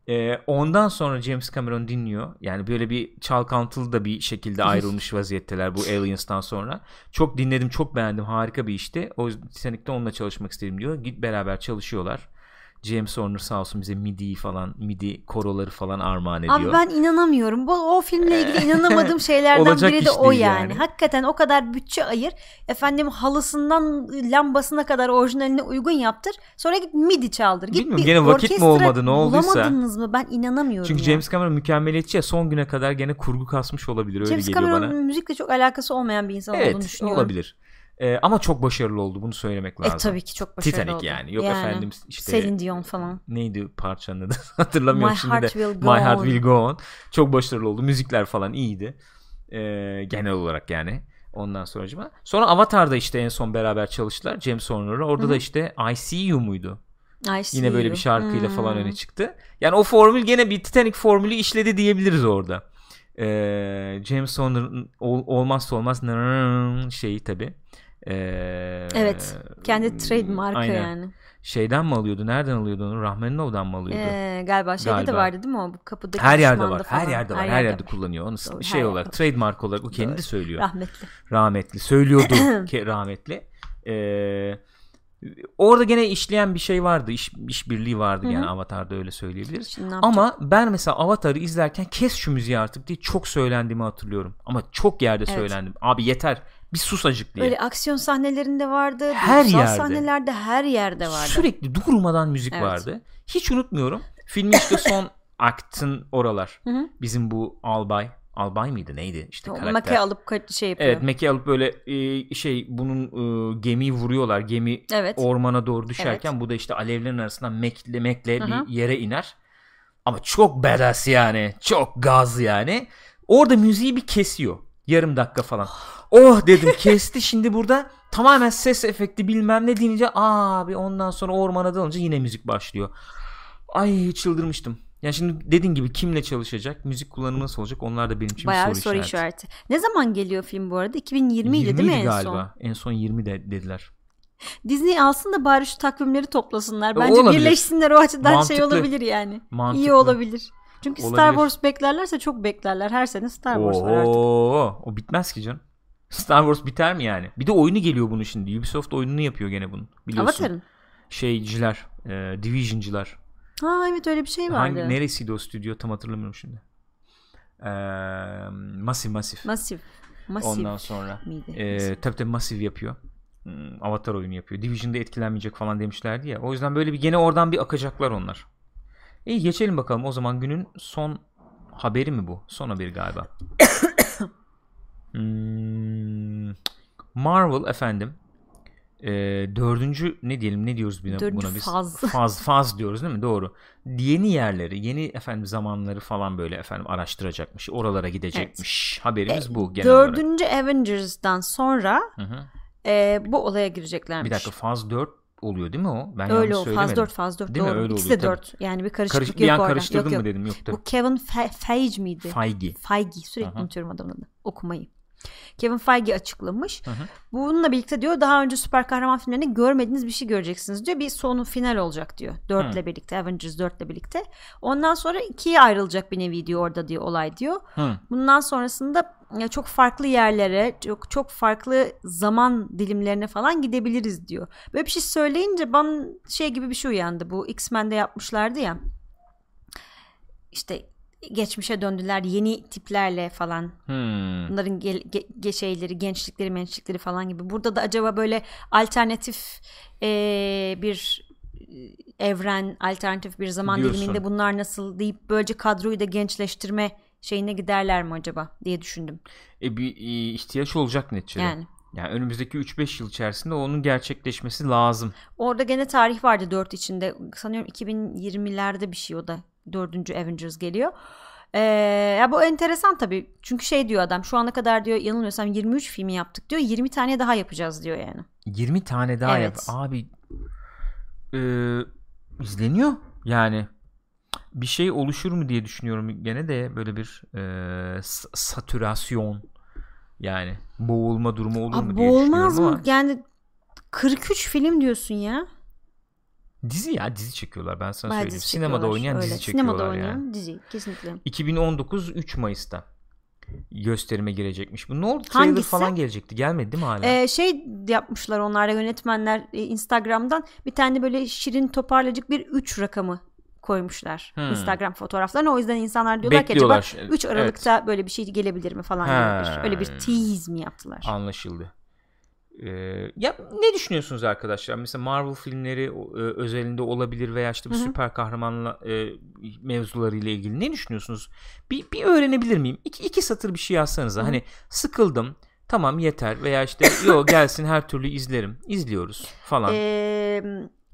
E, ondan sonra James Cameron dinliyor. Yani böyle bir çalkantılı da bir şekilde ayrılmış <laughs> vaziyetteler bu Aliens'tan sonra. Çok dinledim, çok beğendim. Harika bir işti. O yüzden Titanic'te onunla çalışmak istedim diyor. Git beraber çalışıyorlar. James Horner sağ olsun bize MIDI falan MIDI koroları falan armağan ediyor. Abi ben inanamıyorum. Bu, o filmle ilgili ee, inanamadığım <laughs> şeylerden biri de o yani. yani. Hakikaten o kadar bütçe ayır. Efendim halısından lambasına kadar orijinaline uygun yaptır. Sonra git MIDI çaldır. Git Bilmiyorum, bir gene vakit mi olmadı ne olduysa. Bulamadınız mı? Ben inanamıyorum. Çünkü ya. James Cameron mükemmeliyetçi ya son güne kadar gene kurgu kasmış olabilir öyle James geliyor Cameron bana. James Cameron'un müzikle çok alakası olmayan bir insan evet, olduğunu düşünüyorum. Evet olabilir. E, ama çok başarılı oldu bunu söylemek lazım. E tabii ki çok başarılı Titanic oldu. yani. Yok yani, efendim işte Celine Dion falan. Neydi parçanın adı? Hatırlamıyorum My şimdi heart de. Will go My Heart on. Will Go On. Çok başarılı oldu. Müzikler falan iyiydi. E, genel olarak yani. Ondan sonra acaba. Sonra Avatar'da işte en son beraber çalıştılar. James Horner'la. Orada Hı-hı. da işte I See You muydu? I see Yine böyle you. bir şarkıyla hmm. falan öne çıktı. Yani o formül gene bir Titanic formülü işledi diyebiliriz orada. Ee, James Horner'ın ol, olmazsa olmaz şeyi tabii ee, evet. Kendi trademarkı aynen. yani. Şeyden mi alıyordu? Nereden alıyordu onu? Rahmaninov'dan mı alıyordu? Ee, galiba şeyde galiba. de vardı değil mi o? Kapıdaki her yerde var. Falan. Her yerde var. Her, şey her yerde, yerde kullanıyor. Onu Doğru, şey olarak yerde. trademark olarak o kendi söylüyor. Rahmetli. Rahmetli. Söylüyordu <clears throat> rahmetli. Eee Orada gene işleyen bir şey vardı. İş, iş birliği vardı Hı-hı. yani Avatar'da öyle söyleyebiliriz. Ama ben mesela Avatar'ı izlerken kes şu müziği artık diye çok söylendiğimi hatırlıyorum. Ama çok yerde evet. söylendim. Abi yeter bir sus acık diye. Böyle aksiyon sahnelerinde vardı. Her yerde. sahnelerde her yerde vardı. Sürekli durmadan müzik Evet. vardı. Hiç unutmuyorum. Filmin işte son <laughs> aktın oralar. Hı hı. Bizim bu albay. Albay mıydı neydi? İşte O karakter. make alıp şey yapıyor. Evet Mac'i alıp böyle e, şey bunun e, gemiyi vuruyorlar. Gemi Evet. ormana doğru düşerken bu da işte alevlerin arasından Mac'le Mac'le Hı hı. bir yere iner. Ama çok badass yani. Çok gaz yani. Orada müziği bir kesiyor. Yarım dakika falan. Oh dedim <laughs> kesti. Şimdi burada tamamen ses efekti bilmem ne deyince abi ondan sonra ormana dalınca yine müzik başlıyor. Ay çıldırmıştım. Ya şimdi dediğin gibi kimle çalışacak, müzik kullanımı nasıl olacak onlar da benim için Bayağı bir soru, soru işareti. işareti. Ne zaman geliyor film bu arada? 2020 idi değil mi 20'ydi en galiba. son? En son 20 de dediler. Disney alsın da bari şu takvimleri toplasınlar. Bence olabilir. birleşsinler o açıdan şey Mantıklı. olabilir yani. Mantıklı. İyi olabilir. Çünkü Star Olabilir. Wars beklerlerse çok beklerler. Her sene Star Wars var artık. Oo, o bitmez ki canım. <laughs> Star Wars biter mi yani? Bir de oyunu geliyor bunun şimdi. Ubisoft oyununu yapıyor gene bunun. Biliyorsun. Avatar'ın. Şeyciler, e, Division'cılar. Ha evet öyle bir şey vardı. Hangi neresiydi o stüdyo tam hatırlamıyorum şimdi. Massive Massive. Masif. Masif Ondan sonra miydi? e, tabii tabii Massive yapıyor. Hmm, Avatar oyunu yapıyor. Division'da etkilenmeyecek falan demişlerdi ya. O yüzden böyle bir gene oradan bir akacaklar onlar. İyi geçelim bakalım. O zaman günün son haberi mi bu? Son haberi galiba. <coughs> Hmm, Marvel efendim e, dördüncü ne diyelim ne diyoruz buna, Dördüncü buna biz? faz. <laughs> Faz, faz diyoruz değil mi? Doğru. Yeni yerleri, yeni efendim zamanları falan böyle efendim araştıracakmış. Oralara gidecekmiş. Haberimiz bu genel olarak. Dördüncü Avengers'dan sonra Hı hı. e, bu olaya gireceklermiş. Bir dakika faz 4 oluyor değil mi o? Ben Öyle o. Faz 4, faz 4 Değil mi? doğru. Öyle İkisi de oluyor, 4. Yani bir karışıklık Karış, bir yok an orada. karıştırdım yok, yok. dedim. Yok tabii. Bu Kevin Fe- Feige miydi? Feige. Feige. Sürekli Aha. unutuyorum adamın adını. Okumayı. Kevin Feige açıklamış. Hı hı. Bununla birlikte diyor daha önce süper kahraman filmlerinde görmediğiniz bir şey göreceksiniz diyor. Bir sonu final olacak diyor. 4 Hı. ile birlikte Avengers 4 ile birlikte. Ondan sonra ikiye ayrılacak bir nevi diyor orada diyor olay diyor. Hı. Bundan sonrasında ya çok farklı yerlere, çok çok farklı zaman dilimlerine falan gidebiliriz diyor. Böyle bir şey söyleyince bana şey gibi bir şey uyandı. Bu X-Men'de yapmışlardı ya. İşte geçmişe döndüler yeni tiplerle falan. Hmm. Bunların ge- ge- şeyleri, gençlikleri, mençlikleri falan gibi. Burada da acaba böyle alternatif eee, bir e, evren, alternatif bir zaman Diyorsun. diliminde bunlar nasıl deyip böylece kadroyu da gençleştirme şeyine giderler mi acaba diye düşündüm. E bir e, ihtiyaç olacak neticede. Yani. Yani önümüzdeki 3-5 yıl içerisinde onun gerçekleşmesi lazım. Orada gene tarih vardı 4 içinde. Sanıyorum 2020'lerde bir şey o da. Dördüncü Avengers geliyor. Ee, ya bu enteresan tabii. Çünkü şey diyor adam şu ana kadar diyor yanılmıyorsam 23 filmi yaptık diyor. 20 tane daha yapacağız diyor yani. 20 tane daha yap. Evet. Abi e, izleniyor. Yani bir şey oluşur mu diye düşünüyorum gene de böyle bir e, satürasyon yani boğulma durumu olur mu Abi diye boğulmaz düşünüyorum mı? ama Yani 43 film diyorsun ya. Dizi ya dizi çekiyorlar ben sana Bayağı söyleyeyim. Sinemada oynayan öyle. dizi çekiyorlar Sinemada yani. oynayan dizi kesinlikle. 2019 3 Mayıs'ta gösterime girecekmiş. Bu ne oldu? Trailer Hangisi? falan gelecekti. Gelmedi değil mi hala? Ee, şey yapmışlar onlara yönetmenler e, Instagram'dan bir tane böyle şirin toparlacık bir 3 rakamı koymuşlar Hmm. Instagram fotoğraflarına. O yüzden insanlar diyorlar ki acaba 3 Aralık'ta böyle bir şey gelebilir mi falan öyle bir tease mi yaptılar? Anlaşıldı. Ee, ya ne düşünüyorsunuz arkadaşlar? Mesela Marvel filmleri e, özelinde olabilir veya işte bu Hı hı. süper kahramanla e, mevzularıyla ilgili ne düşünüyorsunuz? Bir, bir öğrenebilir miyim? İki, iki satır bir şey yazsanıza. Hı. Hani sıkıldım. Tamam yeter veya işte yo gelsin her türlü izlerim. İzliyoruz falan. Ee,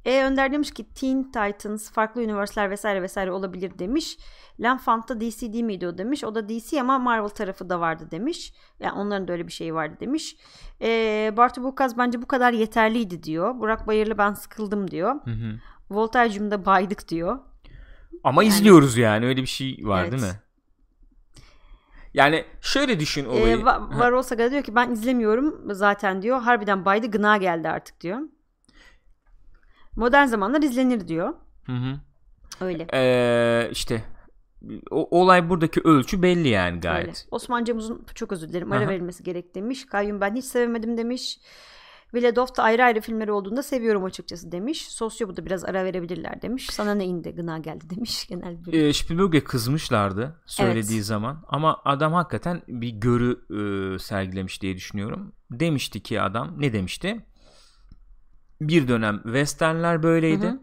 e Önder demiş ki Teen Titans farklı universe'ler vesaire vesaire olabilir demiş. L'Enfant da DC değil miydi o demiş. O da DC ama Marvel tarafı da vardı demiş. Yani onların da öyle bir şey vardı demiş. Ee, Bartu Bukaz bence bu kadar yeterliydi diyor. Burak Bayırlı ben sıkıldım diyor. Hı hı. Voltajcım'da baydık diyor. Ama Yani- izliyoruz yani öyle bir şey var Evet. değil mi? Yani şöyle düşün Ee, olayı. Va- Varol Saga diyor ki ben izlemiyorum zaten diyor. Harbiden baydı gına geldi artık diyor. Modern zamanlar izlenir diyor. Hı hı. Öyle. Ee, işte o, olay buradaki ölçü belli yani gayet. Öyle. Osman Cemuz'un çok özür dilerim ara Aha. verilmesi gerek demiş. Kayyum ben hiç sevemedim demiş. Viledov da ayrı ayrı filmleri olduğunda seviyorum açıkçası demiş. Sosyo bu da biraz ara verebilirler demiş. Sana ne indi gına geldi <laughs> demiş. Genel bir Ee, Spielberg'e kızmışlardı söylediği zaman ama adam hakikaten bir görü e, sergilemiş diye düşünüyorum. Demişti ki adam ne demişti? Bir dönem westernler böyleydi. Hı hı.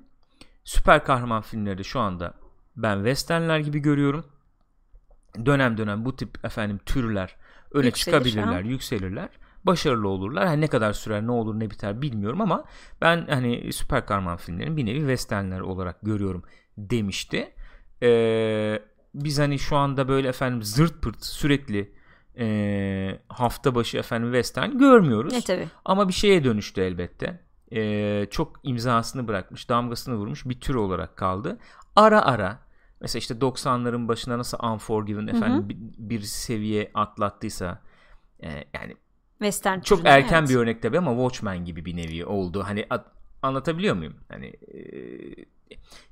Süper kahraman filmleri şu anda ben westernler gibi görüyorum. Dönem dönem bu tip efendim türler öne Yükselir, çıkabilirler, aha. yükselirler. Başarılı olurlar. Yani ne kadar sürer, ne olur, ne biter bilmiyorum ama ben hani süper kahraman filmlerin bir nevi westernler olarak görüyorum demişti. Ee, biz hani şu anda böyle efendim zırt pırt sürekli e, hafta başı efendim western görmüyoruz. Ne tabii. Ama bir şeye dönüştü elbette. E, çok imzasını bırakmış, damgasını vurmuş bir tür olarak kaldı. Ara ara mesela işte 90'ların başında nasıl Unforgiven efendim bir, bir seviye atlattıysa e, yani Western çok türüne, erken evet. bir örnek tabii ama Watchmen gibi bir nevi oldu. Hani at- anlatabiliyor muyum? Hani e,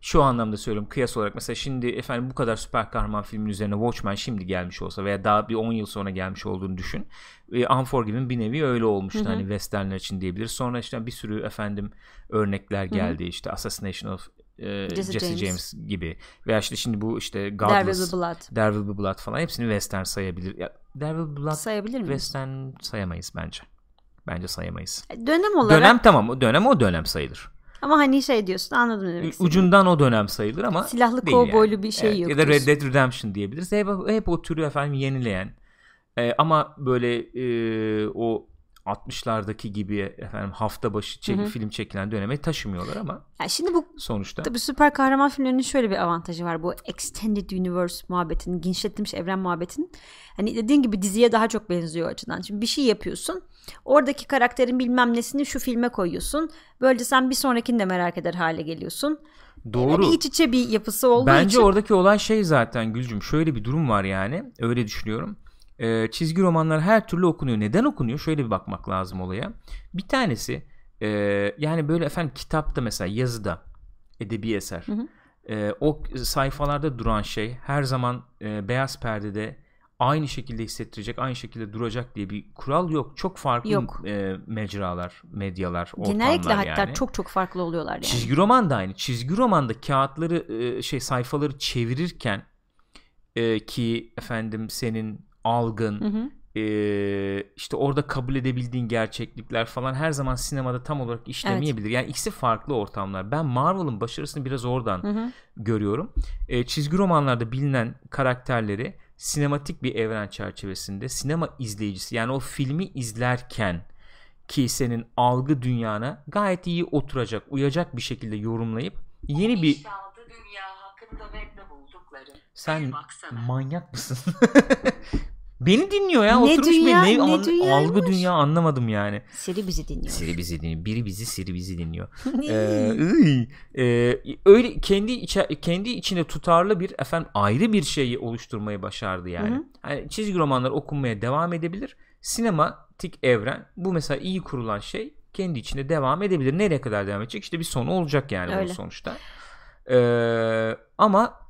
şu anlamda söylüyorum kıyas olarak mesela şimdi efendim bu kadar süper kahraman filmin üzerine Watchmen şimdi gelmiş olsa veya daha bir 10 yıl sonra gelmiş olduğunu düşün. E, Unforgiven bir nevi öyle olmuştu Hı hı. hani westernler için diyebiliriz. Sonra işte bir sürü efendim örnekler geldi işte Assassination of e, Jesse Jesse, James. James. gibi veya işte şimdi bu işte There Godless, Will Be Blood. There Will Be Blood falan hepsini western sayabilir. Ya, There Will Be Blood Sayabilir miyiz? western sayamayız bence. Bence sayamayız. Dönem olarak Dönem tamam o dönem o dönem sayılır. Ama hani şey diyorsun anladım ne demek istediğini. Ucundan o dönem sayılır ama Silahlı kovboylu bir şey Evet, yok Ya da Red. Dead Redemption diyebiliriz. Hep, hep o türü efendim yenileyen e, ama böyle e, o 60'lardaki gibi efendim hafta başı çek- film çekilen döneme taşımıyorlar ama Ya şimdi bu sonuçta Tabii süper kahraman filmlerinin şöyle bir avantajı var. Bu extended universe muhabbetinin, genişletilmiş evren muhabbetinin. Hani dediğin gibi diziye daha çok benziyor o açıdan. Şimdi bir şey yapıyorsun. Oradaki karakterin bilmem nesini şu filme koyuyorsun. Böylece sen bir sonrakini de merak eder hale geliyorsun. doğru. Yani iç içe bir yapısı olduğu Bence için. oradaki olay şey zaten Gülcüm şöyle bir durum var yani öyle düşünüyorum. Ee, çizgi romanlar her türlü okunuyor. Neden okunuyor? Şöyle bir bakmak lazım olaya. Bir tanesi e, yani böyle efendim kitapta mesela yazıda edebi eser. Hı hı. e, o sayfalarda duran şey her zaman e, beyaz perdede aynı şekilde hissettirecek, aynı şekilde duracak diye bir kural yok. Çok farklı Yok. e, mecralar, medyalar, ortamlar Genellikle hatta yani. çok çok farklı oluyorlar yani. Çizgi roman da aynı. Çizgi romanda kağıtları e, şey sayfaları çevirirken e, ki efendim senin algın Hı hı. e, işte orada kabul edebildiğin gerçeklikler falan her zaman sinemada tam olarak işlemeyebilir. Yani ikisi farklı ortamlar. Ben Marvel'ın başarısını biraz oradan Hı hı. görüyorum. E, çizgi romanlarda bilinen karakterleri sinematik bir evren çerçevesinde sinema izleyicisi yani o filmi izlerken ki senin algı dünyana gayet iyi oturacak, uyacak bir şekilde yorumlayıp yeni bir İşte dünya hakkında webde buldukları. sen manyak mısın? <laughs> Beni dinliyor ya. Ne Oturmuş dünya- beni, ne an- dünyaymış? algı dünya anlamadım yani. Siri bizi dinliyor. Siri bizi dinliyor. Biri bizi Siri bizi dinliyor. <laughs> Ee. Ee, öyle kendi içe, kendi içine tutarlı bir efendim ayrı bir şeyi oluşturmayı başardı yani. Hani çizgi romanlar okunmaya devam edebilir. Sinematik evren bu mesela iyi kurulan şey kendi içinde devam edebilir. Nereye kadar devam edecek? İşte bir sonu olacak yani bunun Öyle. sonuçta. Ee, ama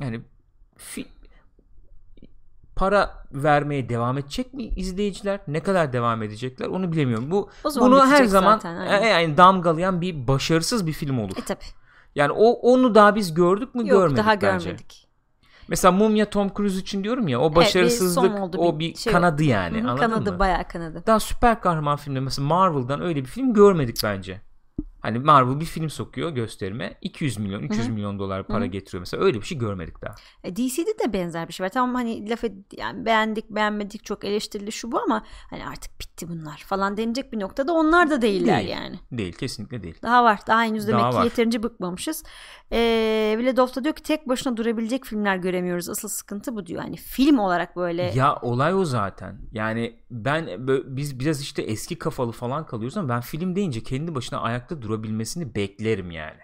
yani fi- para vermeye devam edecek mi izleyiciler? Ne kadar devam edecekler? Onu bilemiyorum. Bu bunu her zaman zaten, e, yani damgalayan bir başarısız bir film olur. E tabi. Yani o onu daha biz gördük mü Yok görmedik daha bence. görmedik. Mesela Mumya Tom Cruise için diyorum ya o başarısızlık son oldu, o bir şey kanadı yani hı, anladın kanadı mı? bayağı kanadı. Daha süper kahraman filmde mesela Marvel'dan öyle bir film görmedik bence. Hani Marvel bir film sokuyor gösterime 200 milyon 300 milyon dolar para getiriyor mesela öyle bir şey görmedik daha. E, DC'de de benzer bir şey var. Tamam hani laf ed- yani beğendik beğenmedik çok eleştirildi şu bu ama hani artık bitti bunlar falan denilecek bir noktada onlar da değiller Değil. yani. Değil kesinlikle değil. Daha var. Daha henüz demek Daha ki var. yeterince bıkmamışız. Ee, Vladov da diyor ki tek başına durabilecek filmler göremiyoruz. Asıl sıkıntı bu diyor. Hani film olarak böyle Ya olay o zaten. Yani ben biz biraz işte eski kafalı falan kalıyoruz ama ben film deyince kendi başına ayakta durabilmesini beklerim yani.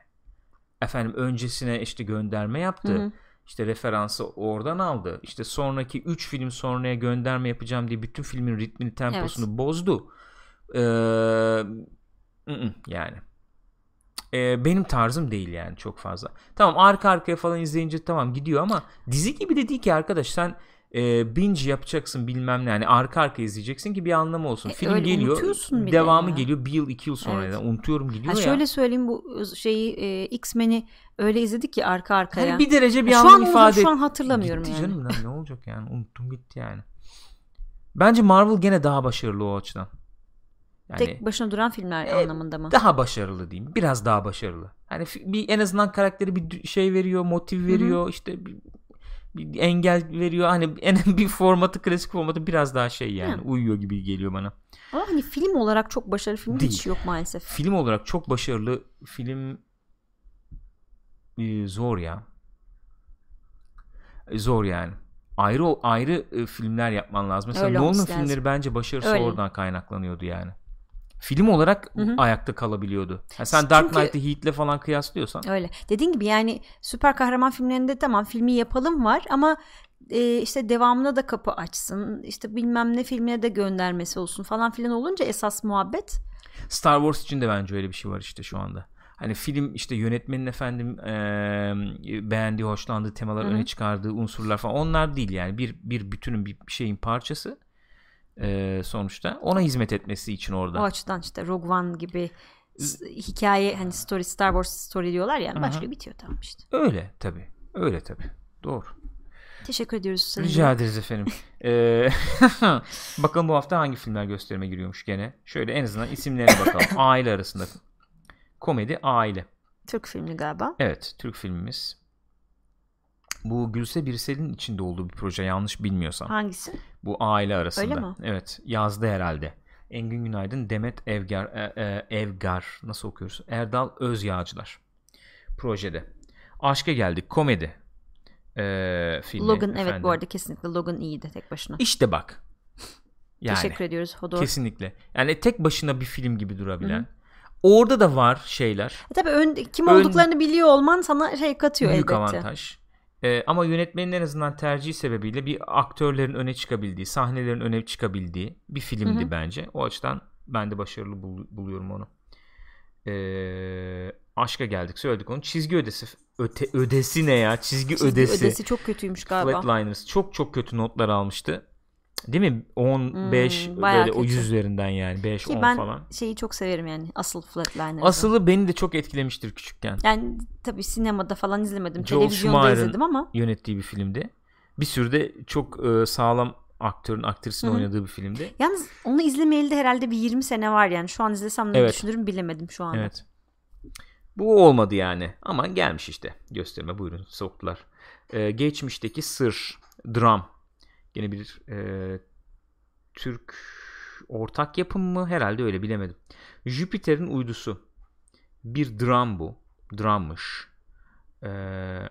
Efendim öncesine işte gönderme yaptı. Hı hı. İşte referansı oradan aldı. İşte sonraki 3 film sonraya gönderme yapacağım diye bütün filmin ritmini temposunu bozdu. Ee, ı-ı, yani. Ee, benim tarzım değil yani çok fazla. Tamam arka arkaya falan izleyince tamam gidiyor ama dizi gibi de değil ki arkadaş sen e, binge yapacaksın bilmem ne yani arka arka izleyeceksin ki bir anlamı olsun. E, Film geliyor devamı ya. geliyor bir yıl iki yıl sonra Evet. yani unutuyorum gidiyor Ha ya. şöyle söyleyeyim bu şeyi e, X-Men'i öyle izledik ki arka arkaya. Hani bir derece bir Ha, şu anlam an ifade şu an hatırlamıyorum Gitti yani. canım lan ne olacak yani unuttum gitti yani. Bence Marvel gene daha başarılı o açıdan. Yani Tek başına duran filmler E, anlamında mı? daha başarılı diyeyim. Biraz daha başarılı. Hani bir en azından karakteri bir şey veriyor, motiv veriyor, işte bir, bir engel veriyor. Hani <laughs> en bir formatı klasik formatı biraz daha şey yani Hı. uyuyor gibi geliyor bana. Ama hani film olarak çok başarılı film Değil. hiç yok maalesef. Film olarak çok başarılı film e, zor ya. E, Zor yani. Ayrı ayrı e, filmler yapman lazım. Mesela Öyle lazım. filmleri bence başarısı Öyle. oradan kaynaklanıyordu yani. Film olarak Hı hı. ayakta kalabiliyordu. Ha, sen Dark Çünkü- Knight'ı Heat'le falan kıyaslıyorsan Öyle. Dediğin gibi yani süper kahraman filmlerinde tamam filmi yapalım var ama e, işte devamına da kapı açsın. işte bilmem ne filmine de göndermesi olsun falan filan olunca esas muhabbet Star Wars için de bence öyle bir şey var işte şu anda. Hani film işte yönetmenin efendim eee, beğendiği, hoşlandığı temalar Hı hı. öne çıkardığı unsurlar falan onlar değil yani bir bir bütünün bir şeyin parçası eee, sonuçta ona hizmet etmesi için orada. o açıdan işte Rogue One gibi hikaye hani story Star Wars story diyorlar ya Hı başlıyor bitiyor tamam işte. Öyle tabi. Öyle tabi. Doğru. Teşekkür ediyoruz Sayın Rica Bey. ederiz efendim. Eee, <laughs> <laughs> bakalım bu hafta hangi filmler gösterime giriyormuş gene. Şöyle en azından isimlerine bakalım. <laughs> Aile arasında. Komedi aile. Türk filmi galiba. Evet, Türk filmimiz. Bu Gülse Birsel'in içinde olduğu bir proje yanlış bilmiyorsam. Hangisi? Bu aile arasında. Öyle mi? Evet, yazdı herhalde. Engin Günaydın, Demet Evgar, e, e, Evgar nasıl okuyoruz? Erdal Özyağcılar projede. Aşka geldik, komedi. E, filmi Logan evet efendim. bu arada kesinlikle Logan iyiydi tek başına. İşte bak. <laughs> Yani Teşekkür ediyoruz Hodor. kesinlikle. Yani tek başına bir film gibi durabilen. Orada da var şeyler. E tabii ön, kim Ön- olduklarını biliyor olman sana şey katıyor büyük elbette. avantaj. Ee, ama yönetmenin en azından tercihi sebebiyle bir aktörlerin öne çıkabildiği, sahnelerin öne çıkabildiği bir filmdi Hı hı. bence. O açıdan ben de başarılı bul- buluyorum onu. Ee, aşka geldik, söyledik onu. Çizgi ödesi. Öte, ödesi ne ya? Çizgi, Çizgi ödesi. ödesi çok kötüymüş galiba. Flatliners çok çok kötü notlar almıştı. Değil mi? 10 5 Hmm, böyle o kötü. 100 üzerinden yani 5 Ki 10 ben falan. şeyi çok severim yani asıl Flatliners'ı. Asılı beni de çok etkilemiştir küçükken. Yani tabii sinemada falan izlemedim. Joel Televizyonda Schumacher'ın izledim ama yönettiği bir filmdi. Bir sürü de çok e, sağlam aktörün aktrisinin Hı hı. oynadığı bir filmdi. yalnız onu izlemeyeli de herhalde bir 20 sene var yani. Şu an izlesem ne Evet. düşünürüm bilemedim şu anda. Evet. Bu olmadı yani. Ama gelmiş işte gösterime buyurun soktular. E, geçmişteki sır, dram. Yine bir e, Türk ortak yapım mı? Herhalde öyle bilemedim. Jüpiter'in uydusu. Bir dram bu. Drammış. E,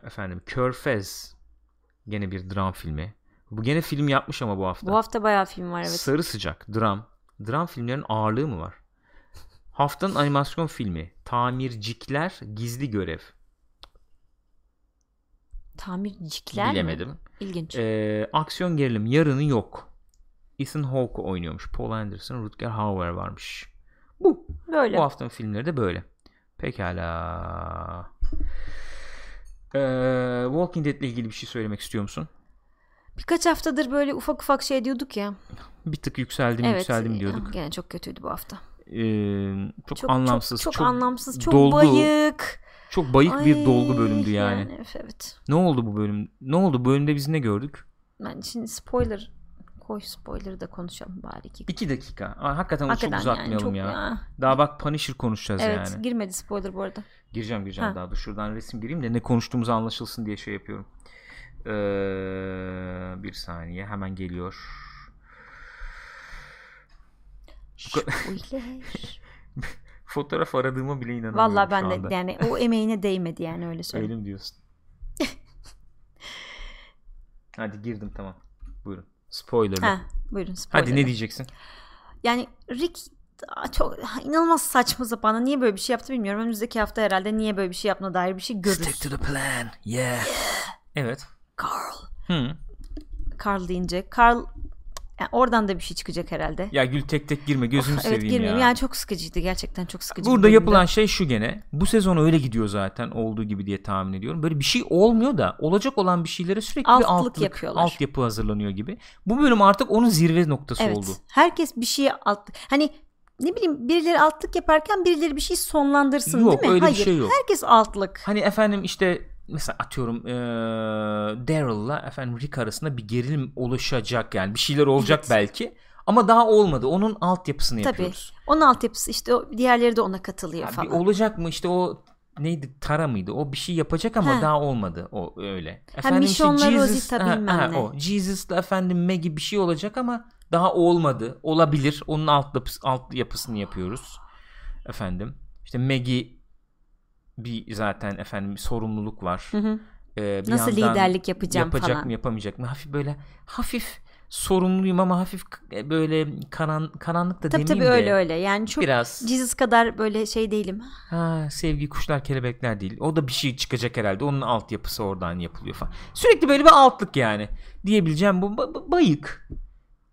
efendim Körfez. Gene bir dram filmi. Bu gene film yapmış ama bu hafta. Bu hafta bayağı film var evet. Sarı sıcak, dram. Dram filmlerin ağırlığı mı var? Haftanın animasyon filmi. Tamircikler Gizli Görev. Tamircikler mi? Bilemedim. İlginç. Ee, aksiyon gerilim yarını yok. Ethan Hawke oynuyormuş. Paul Anderson, Rutger Hauer varmış. Bu. Böyle. Bu haftanın filmleri de böyle. Pekala. Ee, Walking Dead ile ilgili bir şey söylemek istiyor musun? Birkaç haftadır böyle ufak ufak şey diyorduk ya. Bir tık yükseldim evet. yükseldim diyorduk. Gene çok kötüydü bu hafta. Ee, çok, Çok anlamsız. Çok, çok, anlamsız. Çok dolgu. bayık. Çok bayık bir Ay, dolgu bölümdü yani. evet. Ne oldu bu bölüm? Ne oldu? Bu bölümde biz ne gördük? Ben şimdi spoiler koy spoiler'ı da konuşalım bari iki. İki dakika. Aa, hakikaten onu çok Hakikaten uzatmayalım yani çok ya. Daha bak Punisher konuşacağız Evet yani. girmedi spoiler bu arada. Gireceğim gireceğim Ha. daha dur. Şuradan resim gireyim de ne konuştuğumuzu anlaşılsın diye şey yapıyorum. Ee, bir saniye hemen geliyor. Spoiler. <laughs> Fotoğraf aradığıma bile inanamıyorum Vallahi şu ben anda. de yani o <laughs> emeğine değmedi yani öyle söyleyeyim. Öyle diyorsun? <laughs> Hadi girdim tamam. Buyurun. Spoiler'lı. Ha, buyurun spoiler. Hadi ne diyeceksin? Yani Rick çok inanılmaz saçma sapan. Niye böyle bir şey yaptı bilmiyorum. Önümüzdeki hafta herhalde niye böyle bir şey yaptığına dair bir şey görürüz. Stick to the plan. Yeah. Evet. Carl. Hı. Carl deyince. Carl yani oradan da bir şey çıkacak herhalde. Ya Gül tek tek girme gözünü evet seveyim girmeyeyim. ya. Yani çok sıkıcıydı gerçekten çok sıkıcı. bir Burada yapılan şey şu gene. Bu sezon öyle gidiyor zaten olduğu gibi diye tahmin ediyorum. Böyle bir şey olmuyor da olacak olan bir şeylere sürekli bir Altlık altlık, yapıyorlar. altyapı hazırlanıyor gibi. Bu bölüm artık onun zirve noktası Evet. oldu. Herkes bir şeye altlık. Hani ne bileyim birileri altlık yaparken birileri bir şey sonlandırsın Yok, değil mi? öyle bir Hayır. şey yok. Herkes altlık. Hani efendim işte mesela atıyorum eee Daryl'la efendim Rick arasında bir gerilim oluşacak yani bir şeyler olacak Evet. belki ama daha olmadı. Onun altyapısını Tabii. yapıyoruz. Onun altyapısı işte o diğerleri de ona katılıyor Ya bir falan. olacak mı işte o neydi Tara mıydı? O bir şey yapacak ama He. daha olmadı o öyle. Michonne'la Rosita bilmem ne. o Jesus'la efendim Maggie bir şey olacak ama daha olmadı. Olabilir. Onun alt, alt yapısını yapıyoruz. Efendim. İşte Maggie bir zaten efendim bir sorumluluk var. Hı hı. Ee, bir Nasıl liderlik yapacağım yapacak falan. mı yapamayacak mı? Hafif böyle hafif sorumluyum ama hafif k- böyle karan, karanlık da Tabii demeyeyim tabii de öyle öyle. Yani çok biraz Jesus kadar böyle şey değilim. ha, sevgi kuşlar kelebekler değil. O da bir şey çıkacak herhalde. Onun altyapısı oradan yapılıyor falan. Sürekli böyle bir altlık yani. Diyebileceğim bu ba- ba- bayık.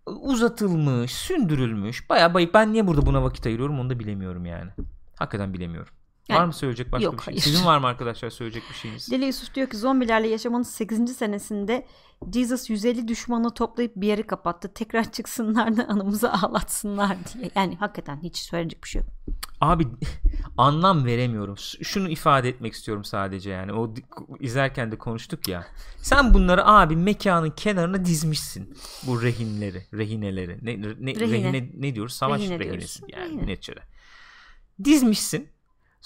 Uzatılmış, sündürülmüş. Baya bayık. Ben niye burada buna vakit ayırıyorum onu da bilemiyorum yani. Hakikaten bilemiyorum. Var Yani- mı söyleyecek başka Yok, bir şey? hayır. Sizin var mı arkadaşlar söyleyecek bir şeyiniz? Deli Yusuf diyor ki zombilerle yaşamanın 8. senesinde Jesus 150 düşmanı toplayıp bir yeri kapattı. Tekrar çıksınlar da anımızı ağlatsınlar <laughs> diye. Yani hakikaten hiç söyleyecek bir şey yok. Abi <laughs> anlam veremiyorum. Şunu ifade etmek istiyorum sadece yani. O izlerken de konuştuk ya. Sen bunları abi mekanın kenarına dizmişsin. Bu rehinleri, rehineleri. Ne, ne, Rehine. rehine. ne diyoruz? Savaş Rehine rehinesi yani Rehine. neticede. Dizmişsin.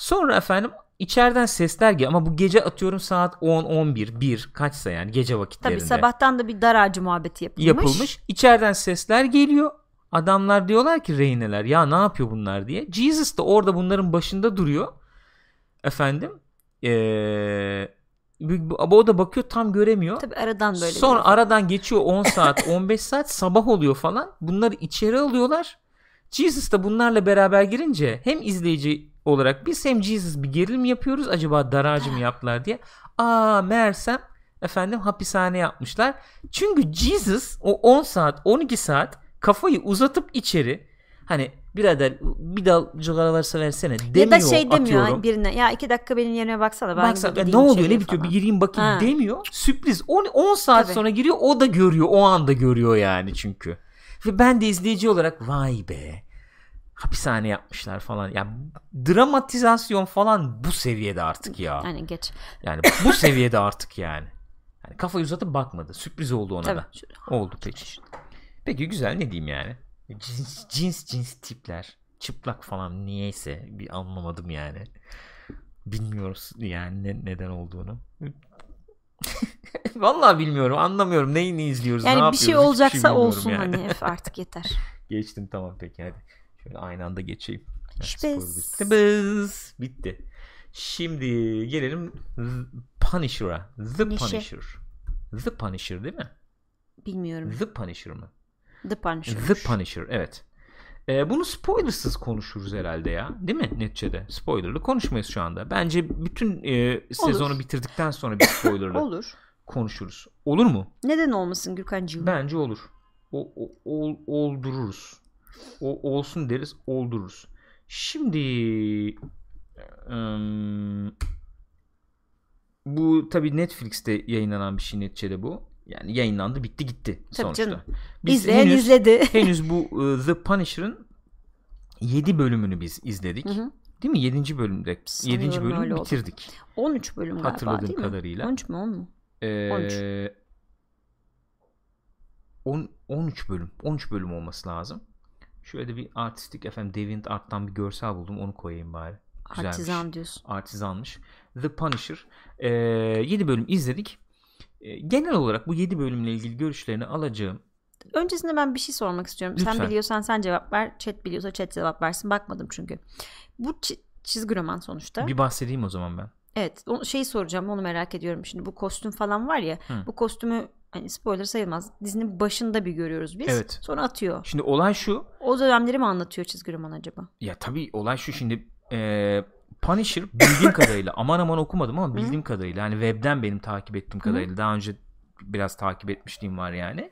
Sonra efendim içeriden sesler geliyor ama bu gece atıyorum saat 10 11 1 kaçsa yani gece vakitlerinde Tabii sabahtan da bir dar ağacı muhabbeti yapılmış. yapılmış. İçeriden sesler geliyor. Adamlar diyorlar ki rehineler ya ne yapıyor bunlar diye. Jesus da orada bunların başında duruyor. Efendim. Ee, o da bakıyor tam göremiyor. Tabii aradan böyle. Sonra bir- aradan geçiyor 10 saat <laughs> 15 saat sabah oluyor falan. Bunları içeri alıyorlar. Jesus da bunlarla beraber girince hem izleyici olarak biz hem Jesus bir gerilim yapıyoruz. Acaba daracı mı yaptılar diye. Aa meğersem efendim hapishane yapmışlar. Çünkü Jesus o 10 saat 12 saat kafayı uzatıp içeri hani birader bir dal cigara varsa versene demiyor ya da şey demiyor atıyorum. birine ya iki dakika benim yerime baksana ben Baksa, bir ne oluyor ne bitiyor bir gireyim bakayım Ha. demiyor. Sürpriz 10, 10 saat Tabii. sonra giriyor o da görüyor o anda görüyor yani çünkü. Ve ben de izleyici olarak vay be hapishane yapmışlar falan. Ya dramatizasyon falan bu seviyede artık ya. Yani geç. Yani bu seviyede artık yani. Yani kafayı uzatıp bakmadı. Sürpriz oldu ona Tabii. da. Oldu peki. Peki güzel ne diyeyim yani. Cins cins, cins tipler. Çıplak falan niyeyse bir anlamadım yani. Bilmiyoruz yani ne- neden olduğunu. <laughs> Vallahi bilmiyorum anlamıyorum neyini izliyoruz ne Yani bir yapıyoruz şey hiçbir olacaksa bilmiyorum olsun yani. hani <laughs> artık yeter. Geçtim tamam peki hadi. Şöyle aynı anda geçeyim. Skor bitti. Şimdi gelelim Punisher'a. The Nişe. Punisher. The Punisher değil mi? Bilmiyorum. The Punisher mı? The Punisher. The Punisher evet. Ee, bunu spoilersız konuşuruz herhalde ya. Değil mi neticede? Spoilerlı konuşmayız şu anda. Bence bütün e, sezonu bitirdikten sonra bir spoilerlı <coughs> Olur. konuşuruz. Olur mu? Neden olmasın Gürkan'cığım? Bence olur. O, o- ol- oldururuz. O olsun deriz, oldururuz. Şimdi ım, bu tabi Netflix'te yayınlanan bir şey neticede bu. Yani yayınlandı, bitti gitti Tabii sonuçta. canım. Biz İzleyen henüz, izledi. <laughs> henüz bu e, The Punisher'ın 7 bölümünü biz izledik. Hı hı. Değil mi? 7. bölümde. Sanıyorum 7. bölümü öyle oldu. bitirdik. 13 bölüm galiba Hatırladığım değil mi? kadarıyla. 13 mü 10 mu? Ee, 10 13 bölüm. 13 bölüm olması lazım. Şöyle de bir artistik efendim Deviant Art'tan bir görsel buldum. Onu koyayım bari. Güzelmiş. Artizan diyorsun. Artizanmış. The Punisher. Ee, 7 bölüm izledik. Ee, genel olarak bu 7 bölümle ilgili görüşlerini alacağım. Öncesinde ben bir şey sormak istiyorum. Sen Lütfen. biliyorsan sen cevap ver. Chat biliyorsa chat cevap versin. Bakmadım çünkü. Bu çi- çizgi roman sonuçta. Bir bahsedeyim o zaman ben. Evet. O şeyi soracağım. Onu merak ediyorum. Şimdi bu kostüm falan var ya. Hı. Bu kostümü hani spoiler sayılmaz. Dizinin başında bir görüyoruz biz. Evet. Sonra atıyor. Şimdi olay şu. O dönemleri mi anlatıyor çizgi roman acaba? Ya tabii olay şu şimdi e, Punisher bildiğim <laughs> kadarıyla aman aman okumadım ama bildiğim kadarıyla hani webden benim takip ettiğim kadarıyla daha önce biraz takip etmişliğim var yani.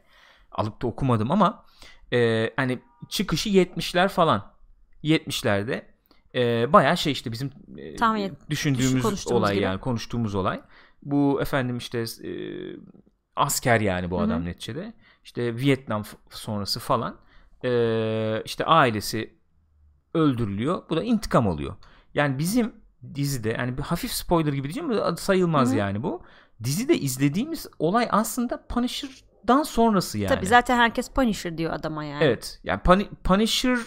Alıp da okumadım ama e, hani çıkışı 70'ler falan. 70'lerde e, bayağı şey işte bizim e, Tahmin düşündüğümüz olay gibi. yani konuştuğumuz olay. Bu efendim işte e, asker yani bu Hı hı. adam neticede. İşte Vietnam sonrası falan. E, işte ailesi öldürülüyor. Bu da intikam oluyor. Yani bizim dizide yani bir hafif spoiler gibi diyeceğim ama sayılmaz Hı hı. yani bu. Dizide izlediğimiz olay aslında Punisher'dan sonrası yani. Tabii zaten herkes Punisher diyor adama yani. Evet. Yani Puni- Punisher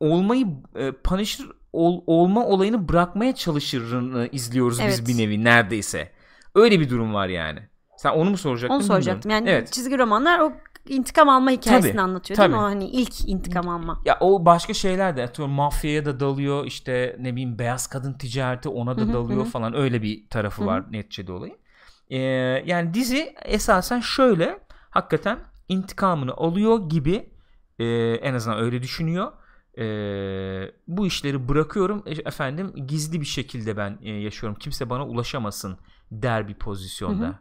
olmayı e, Punisher ol- olma olayını bırakmaya çalışırını izliyoruz Evet. biz bir nevi neredeyse. Öyle bir durum var yani. Sen onu mu soracaktın? Onu bilmiyorum. soracaktım. Yani evet. çizgi romanlar o intikam alma hikayesini Tabii, anlatıyor değil mi? tabii. O hani ilk intikam alma. Ya o başka şeyler de atıyorum mafyaya da dalıyor işte ne bileyim beyaz kadın ticareti ona da Hı hı, dalıyor hı. falan öyle bir tarafı Hı hı. var neticede olayın. Ee, yani dizi esasen şöyle hakikaten intikamını alıyor gibi e, en azından öyle düşünüyor. E, bu işleri bırakıyorum e, efendim gizli bir şekilde ben e, yaşıyorum. Kimse bana ulaşamasın der bir pozisyonda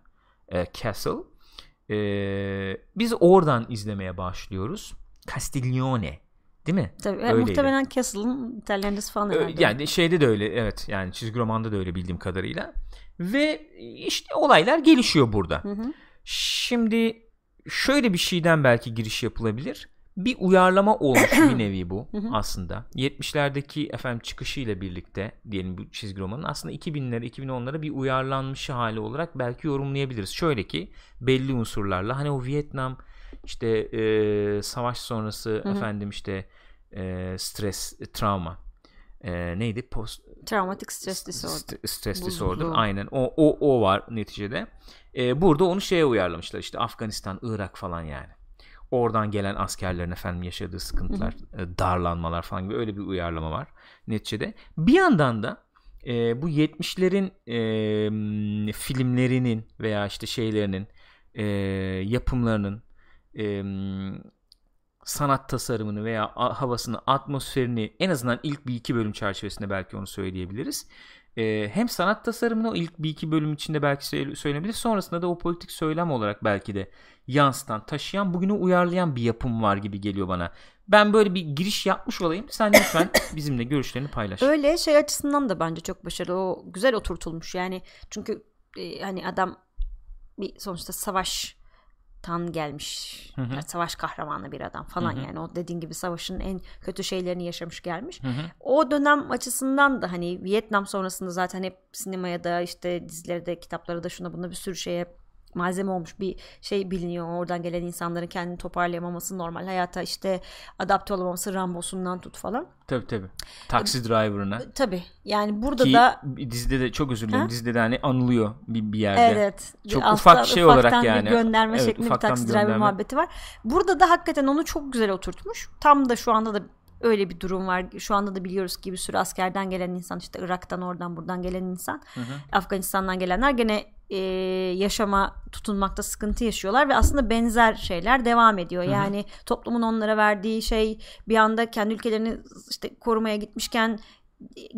e, Castle. E, biz oradan izlemeye başlıyoruz. Castiglione değil mi? Tabii, Öyleydi. muhtemelen Castle'ın İtalyancası falan herhalde. Yani şeyde de öyle evet yani çizgi romanda da öyle bildiğim kadarıyla. Ve işte olaylar gelişiyor burada. Hı hı. Şimdi şöyle bir şeyden belki giriş yapılabilir. Bir uyarlama olmuş bir <clears throat> nevi bu aslında. 70'lerdeki efendim çıkışıyla birlikte diyelim bu çizgi romanın aslında 2000'lere 2010'lara bir uyarlanmış hali olarak belki yorumlayabiliriz. Şöyle ki belli unsurlarla hani o Vietnam işte e, savaş sonrası efendim işte e, stres, e, travma e, neydi? Post Traumatic stress disorder. St- Stress disorder. Aynen. O, o, o var neticede. Ee, burada onu şeye uyarlamışlar. işte Afganistan, Irak falan yani. Oradan gelen askerlerin efendim yaşadığı sıkıntılar, e, darlanmalar falan gibi öyle bir uyarlama var neticede. Bir yandan da e, bu 70'lerin e, filmlerinin veya işte şeylerinin e, yapımlarının e, sanat tasarımını veya havasını, atmosferini en azından ilk bir iki bölüm çerçevesinde belki onu söyleyebiliriz. Ee, hem sanat tasarımını o ilk bir iki bölüm içinde belki söyle- söylenebilir. Sonrasında da o politik söylem olarak belki de yansıtan, taşıyan, bugünü uyarlayan bir yapım var gibi geliyor bana. Ben böyle bir giriş yapmış olayım. Sen lütfen <coughs> bizimle görüşlerini paylaş. Öyle şey açısından da bence çok başarılı. O güzel oturtulmuş yani. Çünkü e, hani adam bir sonuçta savaştan gelmiş. Hı hı. Yani savaş kahramanı bir adam falan Hı hı. yani. O dediğin gibi savaşın en kötü şeylerini yaşamış gelmiş. Hı hı. O dönem açısından da hani Vietnam sonrasında zaten hep sinemaya da işte dizilerde, kitaplara da şuna buna bir sürü şeye malzeme olmuş bir şey biliniyor. Oradan gelen insanların kendini toparlayamaması normal. Hayata işte adapte olamaması Rambo'sundan tut falan. Tabii tabii. Taxi driver'ına. Tabii. Yani burada Ki da dizide de çok özür dilerim. Dizide de hani anılıyor bir, bir yerde. Evet. Çok Bir ufak alttan- şey olarak yani. Bir gönderme Evet, şeklinde bir taksi driver muhabbeti var. Burada da hakikaten onu çok güzel oturtmuş. Tam da şu anda da öyle bir durum var. Şu anda da biliyoruz ki bir sürü askerden gelen insan işte Irak'tan oradan buradan gelen insan. Hı hı. Afganistan'dan gelenler gene e, yaşama tutunmakta sıkıntı yaşıyorlar ve aslında benzer şeyler devam ediyor. Hı hı. Yani toplumun onlara verdiği şey bir anda kendi ülkelerini işte korumaya gitmişken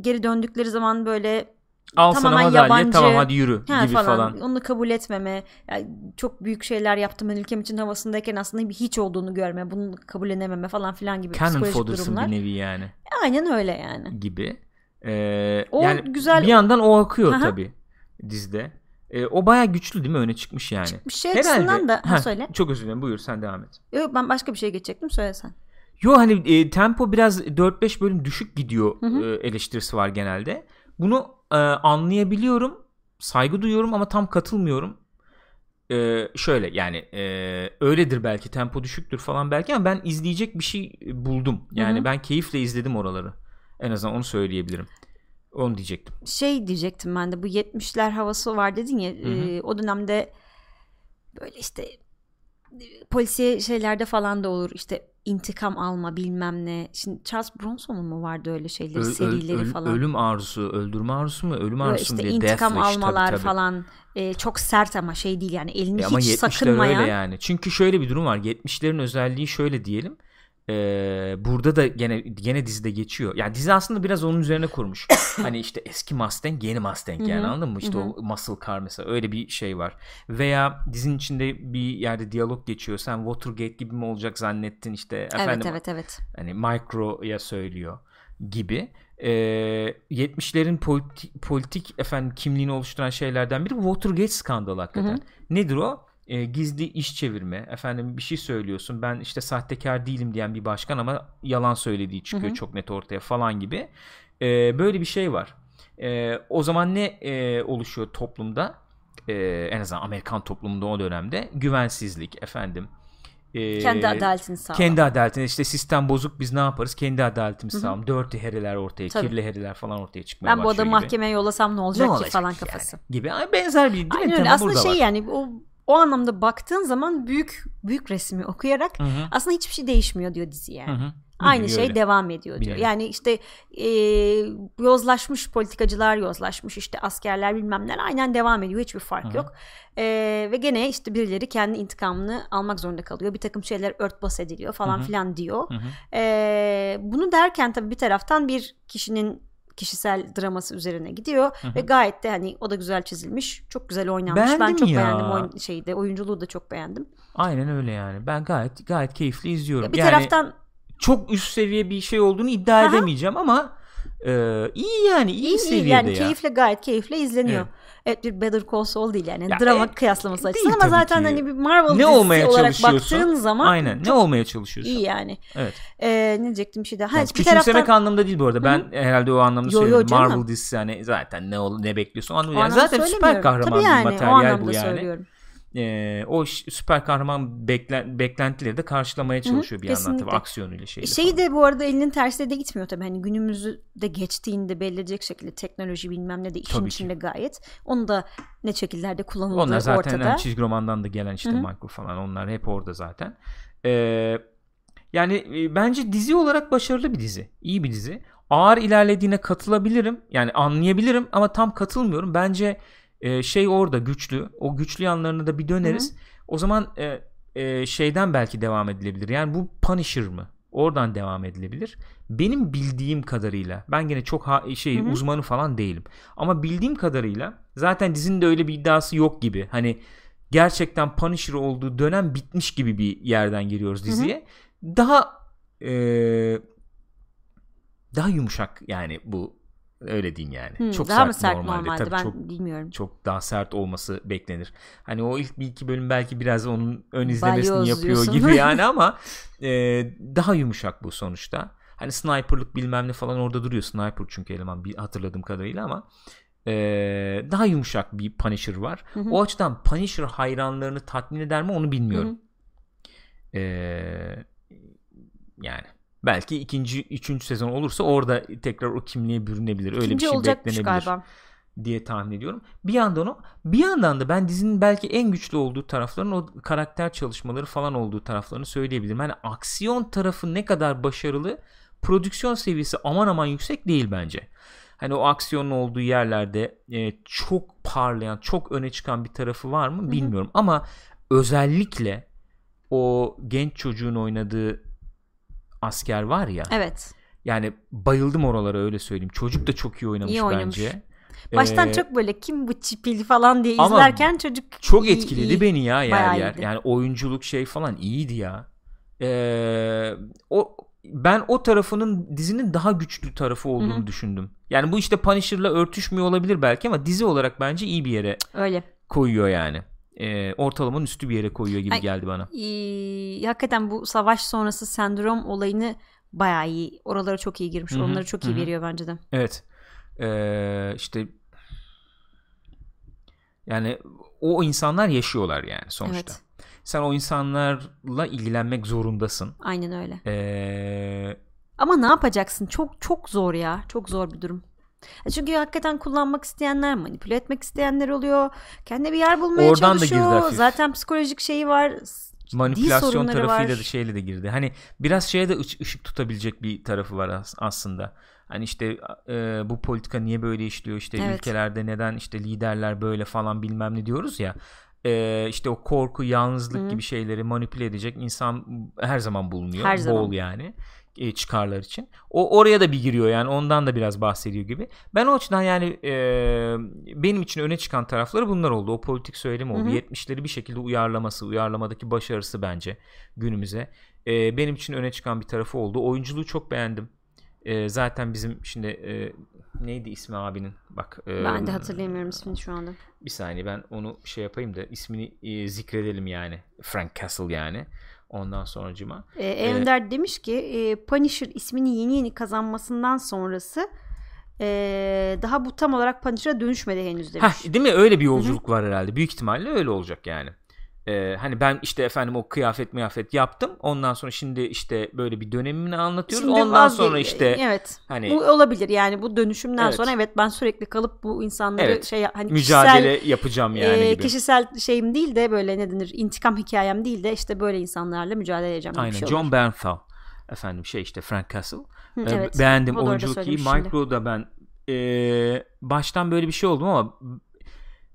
geri döndükleri zaman böyle Al sana Tamamen madalya yabancı. tamam hadi yürü Ha, gibi falan. Onu kabul etmeme. yani çok büyük şeyler yaptım ben ülkem için havasındayken aslında bir hiç olduğunu görme. Bunu kabullenememe falan filan gibi Cannon psikolojik durumlar. bir nevi yani Aynen öyle yani. gibi. Ee, O yani güzel- bir yandan o akıyor tabi dizide. Ee, o baya güçlü değil mi? Öne çıkmış yani. Bir şey açısından da ha, söyle. Çok özür dilerim. Buyur sen devam et. Yok ben başka bir şey geçecektim söylesen. Yo hani e, tempo biraz 4-5 bölüm düşük gidiyor Hı hı. e, eleştirisi var genelde. Bunu e, anlayabiliyorum. Saygı duyuyorum ama tam katılmıyorum. E, şöyle yani e, öyledir belki tempo düşüktür falan belki ama ben izleyecek bir şey buldum. Yani Hı hı. ben keyifle izledim oraları. En azından onu söyleyebilirim. Onu diyecektim. Şey diyecektim ben de bu 70'ler havası var dedin ya. e, o dönemde böyle işte e, polisiye şeylerde falan da olur. işte intikam alma bilmem ne. Şimdi Charles Bronson'un mu vardı öyle şeyleri, Ö- ö- serileri öl- falan. Ölüm arzusu, öldürme arzusu mu? Ölüm arzusu mu işte diye. intikam Death Wish, tabii, almalar tabii. falan e, çok sert ama şey değil yani elini E ama hiç 70'ler sakınmayan. öyle yani. Çünkü şöyle bir durum var. 70'lerin özelliği şöyle diyelim. Ee, burada da gene gene dizide geçiyor. Yani dizi aslında biraz onun üzerine kurmuş. <coughs> hani işte eski Mustang, yeni Mustang yani anladın mı? İşte o muscle car mesela öyle bir şey var. Veya dizinin içinde bir yerde diyalog geçiyor. Sen Watergate gibi mi olacak zannettin işte efendim Evet evet evet. hani micro'ya söylüyor gibi. Ee, 70'lerin politik, politik efendim kimliğini oluşturan şeylerden biri Watergate skandalı hakikaten. Hı hı. Nedir o? Ee, gizli iş çevirme. Efendim bir şey söylüyorsun. Ben işte sahtekar değilim diyen bir başkan ama yalan söylediği çıkıyor Hı hı. çok net ortaya falan gibi. Ee, böyle bir şey var. Ee, o zaman ne e, oluşuyor toplumda? Ee, en azından Amerikan toplumunda o dönemde güvensizlik efendim. Ee, Kendi adaletini sağla. kendi adaletini işte sistem bozuk biz ne yaparız? Kendi adaletimizi sağlayalım. Dirty heriler ortaya, Tabii. kirli heriler falan ortaya çıkmaya ben bu başlıyor adamı gibi. mahkemeye yollasam ne olacak, Ne ki olacak falan yani? kafası. gibi. Benzer bir değil mi? Aynen öyle. Aslında şey var. yani o o anlamda baktığın zaman büyük büyük resmi okuyarak Hı hı. aslında hiçbir şey değişmiyor diyor dizi yani. Hı hı. Aynı şey öyle. devam ediyor diyor. Bir Yani işte e, yozlaşmış politikacılar yozlaşmış işte askerler bilmem neler aynen devam ediyor. Hiçbir fark Hı hı. yok. E, ve gene işte birileri kendi intikamını almak zorunda kalıyor. Bir takım şeyler örtbas ediliyor falan Hı hı. filan diyor. E, bunu derken tabii bir taraftan bir kişinin kişisel draması üzerine gidiyor Hı hı. ve gayet de hani o da güzel çizilmiş. Çok güzel oynanmış. ben Beğendim çok ya. beğendim oyun, şeyde oyunculuğu da çok beğendim. Aynen öyle yani. Ben gayet gayet keyifli izliyorum. Ya bir yani taraftan çok üst seviye bir şey olduğunu iddia Aha. edemeyeceğim ama e, iyi yani iyi, iyi, iyi seviyede yani ya. keyifle gayet keyifle izleniyor. Evet. Evet, bir Better Call Saul değil yani. Ya, Drama e, kıyaslaması açısından ama zaten ki. hani bir Marvel ne dizisi olarak baktığın zaman Aynen. Ne olmaya çalışıyorsun? iyi yani. Evet. Ee, ne diyecektim bir şey daha. Ha, Yani bir küçümsemek taraftan anlamda değil bu arada. Ben herhalde o anlamda Yo, yo söylüyorum. canım. Marvel dizisi yani zaten ne ol ne bekliyorsun anlamda. Yani zaten süper kahraman Tabii bir yani, o materyal bu yani. söylüyorum. Ee, o süper kahraman beklen, beklentileri de karşılamaya çalışıyor bir yandan tabii kesinlikle. aksiyonuyla şeyle. Şeyi falan. de bu arada elinin tersiyle de gitmiyor tabii. Hani günümüzü de geçtiğinde belli edecek şekilde teknoloji bilmem ne de işin Tabii ki. içinde gayet. Onu da ne şekillerde kullanıldığı Onlar zaten ortada. yani çizgi romandan da gelen işte Hı hı. Michael falan onlar hep orada zaten. Ee, yani e, bence dizi olarak başarılı bir dizi. İyi bir dizi. Ağır ilerlediğine katılabilirim. Yani anlayabilirim ama tam katılmıyorum. Bence e, şey orada güçlü. O güçlü yanlarını da bir döneriz. O zaman e, e, şeyden belki devam edilebilir. Yani bu Punisher mı? Oradan devam edilebilir. Benim bildiğim kadarıyla ben gene çok ha- şey Hı hı. uzmanı falan değilim. Ama bildiğim kadarıyla zaten dizinin de öyle bir iddiası yok gibi. Hani gerçekten Punisher olduğu dönem bitmiş gibi bir yerden giriyoruz diziye. Daha e, daha yumuşak yani bu öyle diyeyim yani. Hı, çok daha sert mı sert normalde. normalde? Tabii ben çok bilmiyorum. çok daha sert olması beklenir. Hani o ilk bir iki bölüm belki biraz onun ön izlemesini Balyoz yapıyor diyorsun. gibi yani <laughs> ama e, daha yumuşak bu sonuçta. Hani sniperlık bilmem ne falan orada duruyor. Sniper çünkü eleman bir hatırladığım kadarıyla ama e, daha yumuşak bir Punisher var. Hı hı. O açıdan Punisher hayranlarını tatmin eder mi onu bilmiyorum. E, yani belki ikinci, üçüncü sezon olursa orada tekrar o kimliğe bürünebilir. Öyle İkinci bir şey beklenebilir galiba. diye tahmin ediyorum. Bir yandan o, bir yandan da ben dizinin belki en güçlü olduğu tarafların o karakter çalışmaları falan olduğu taraflarını söyleyebilirim. Hani aksiyon tarafı ne kadar başarılı, prodüksiyon seviyesi aman aman yüksek değil bence. Hani o aksiyonun olduğu yerlerde e, çok parlayan, çok öne çıkan bir tarafı var mı bilmiyorum. Ama özellikle o genç çocuğun oynadığı asker var ya. Evet. Yani bayıldım oralara öyle söyleyeyim. Çocuk da çok iyi oynamış, İyi oynamış. bence. Baştan Ee, çok böyle kim bu çipil falan diye ama izlerken çocuk çok iyi- etkiledi iyi. beni ya yer yer. iyiydi. Yani oyunculuk şey falan iyiydi ya. Ee, o ben o tarafının dizinin daha güçlü tarafı olduğunu Hı hı. düşündüm. Yani bu işte Punisher'la örtüşmüyor olabilir belki ama dizi olarak bence iyi bir yere Öyle. koyuyor yani. Ee, ortalamanın üstü bir yere koyuyor gibi Ay, geldi bana. Ee, hakikaten bu savaş sonrası sendrom olayını bayağı iyi. Oralara çok iyi girmiş. Hı hı, Onları çok iyi hı hı. veriyor bence de. Evet. Ee, işte yani o insanlar yaşıyorlar yani sonuçta. Evet. Sen o insanlarla ilgilenmek zorundasın. Aynen öyle. Ee, Ama ne yapacaksın? Çok çok zor ya. Çok zor bir durum. E Çünkü hakikaten kullanmak isteyenler, manipüle etmek isteyenler oluyor. Kendine bir yer bulmaya Oradan da çalışıyor. girdi hafif. Zaten psikolojik şeyi var. Manipülasyon tarafıyla var. da şeyle de girdi. Hani biraz şeye de ış- ışık tutabilecek bir tarafı var as- aslında. Hani işte e, bu politika niye böyle işliyor işte Evet. ülkelerde neden işte liderler böyle falan bilmem ne diyoruz ya. E, işte o korku, yalnızlık Hı. gibi şeyleri manipüle edecek insan her zaman bulunuyor. Her Bol zaman. yani e, çıkarlar için. O oraya da bir giriyor yani ondan da biraz bahsediyor gibi. Ben o açıdan yani e, benim için öne çıkan tarafları bunlar oldu. O politik söylem oldu. Hı hı. 70'leri bir şekilde uyarlaması, uyarlamadaki başarısı bence günümüze. E, benim için öne çıkan bir tarafı oldu. Oyunculuğu çok beğendim. E, zaten bizim şimdi e, neydi ismi abinin? Bak. e, Ben de hatırlayamıyorum ismini şu anda. Bir saniye ben onu şey yapayım da ismini e, zikredelim yani. Frank Castle yani. Ondan sonracıma. Ee, E, Önder demiş ki e, Punisher ismini yeni yeni kazanmasından sonrası e, daha bu tam olarak Punisher'a dönüşmedi henüz demiş. Heh, değil mi? Öyle bir yolculuk var herhalde. Büyük ihtimalle öyle olacak yani. Ee, hani ben işte efendim o kıyafet miyafet yaptım. Ondan sonra şimdi işte böyle bir dönemini anlatıyoruz. Şimdi Ondan vazge- sonra işte evet. hani Bu olabilir yani bu dönüşümden Evet. sonra evet ben sürekli kalıp bu insanları Evet. şey hani mücadele kişisel, yapacağım yani e, gibi. kişisel şeyim değil de böyle ne denir intikam hikayem değil de işte böyle insanlarla mücadele edeceğim Aynen. şey John olur. Bernthal Efendim şey işte Frank Castle. Hı, Ee, evet. Beğendim oyunculuk iyi. Micro'da ben ee, baştan böyle bir şey oldum ama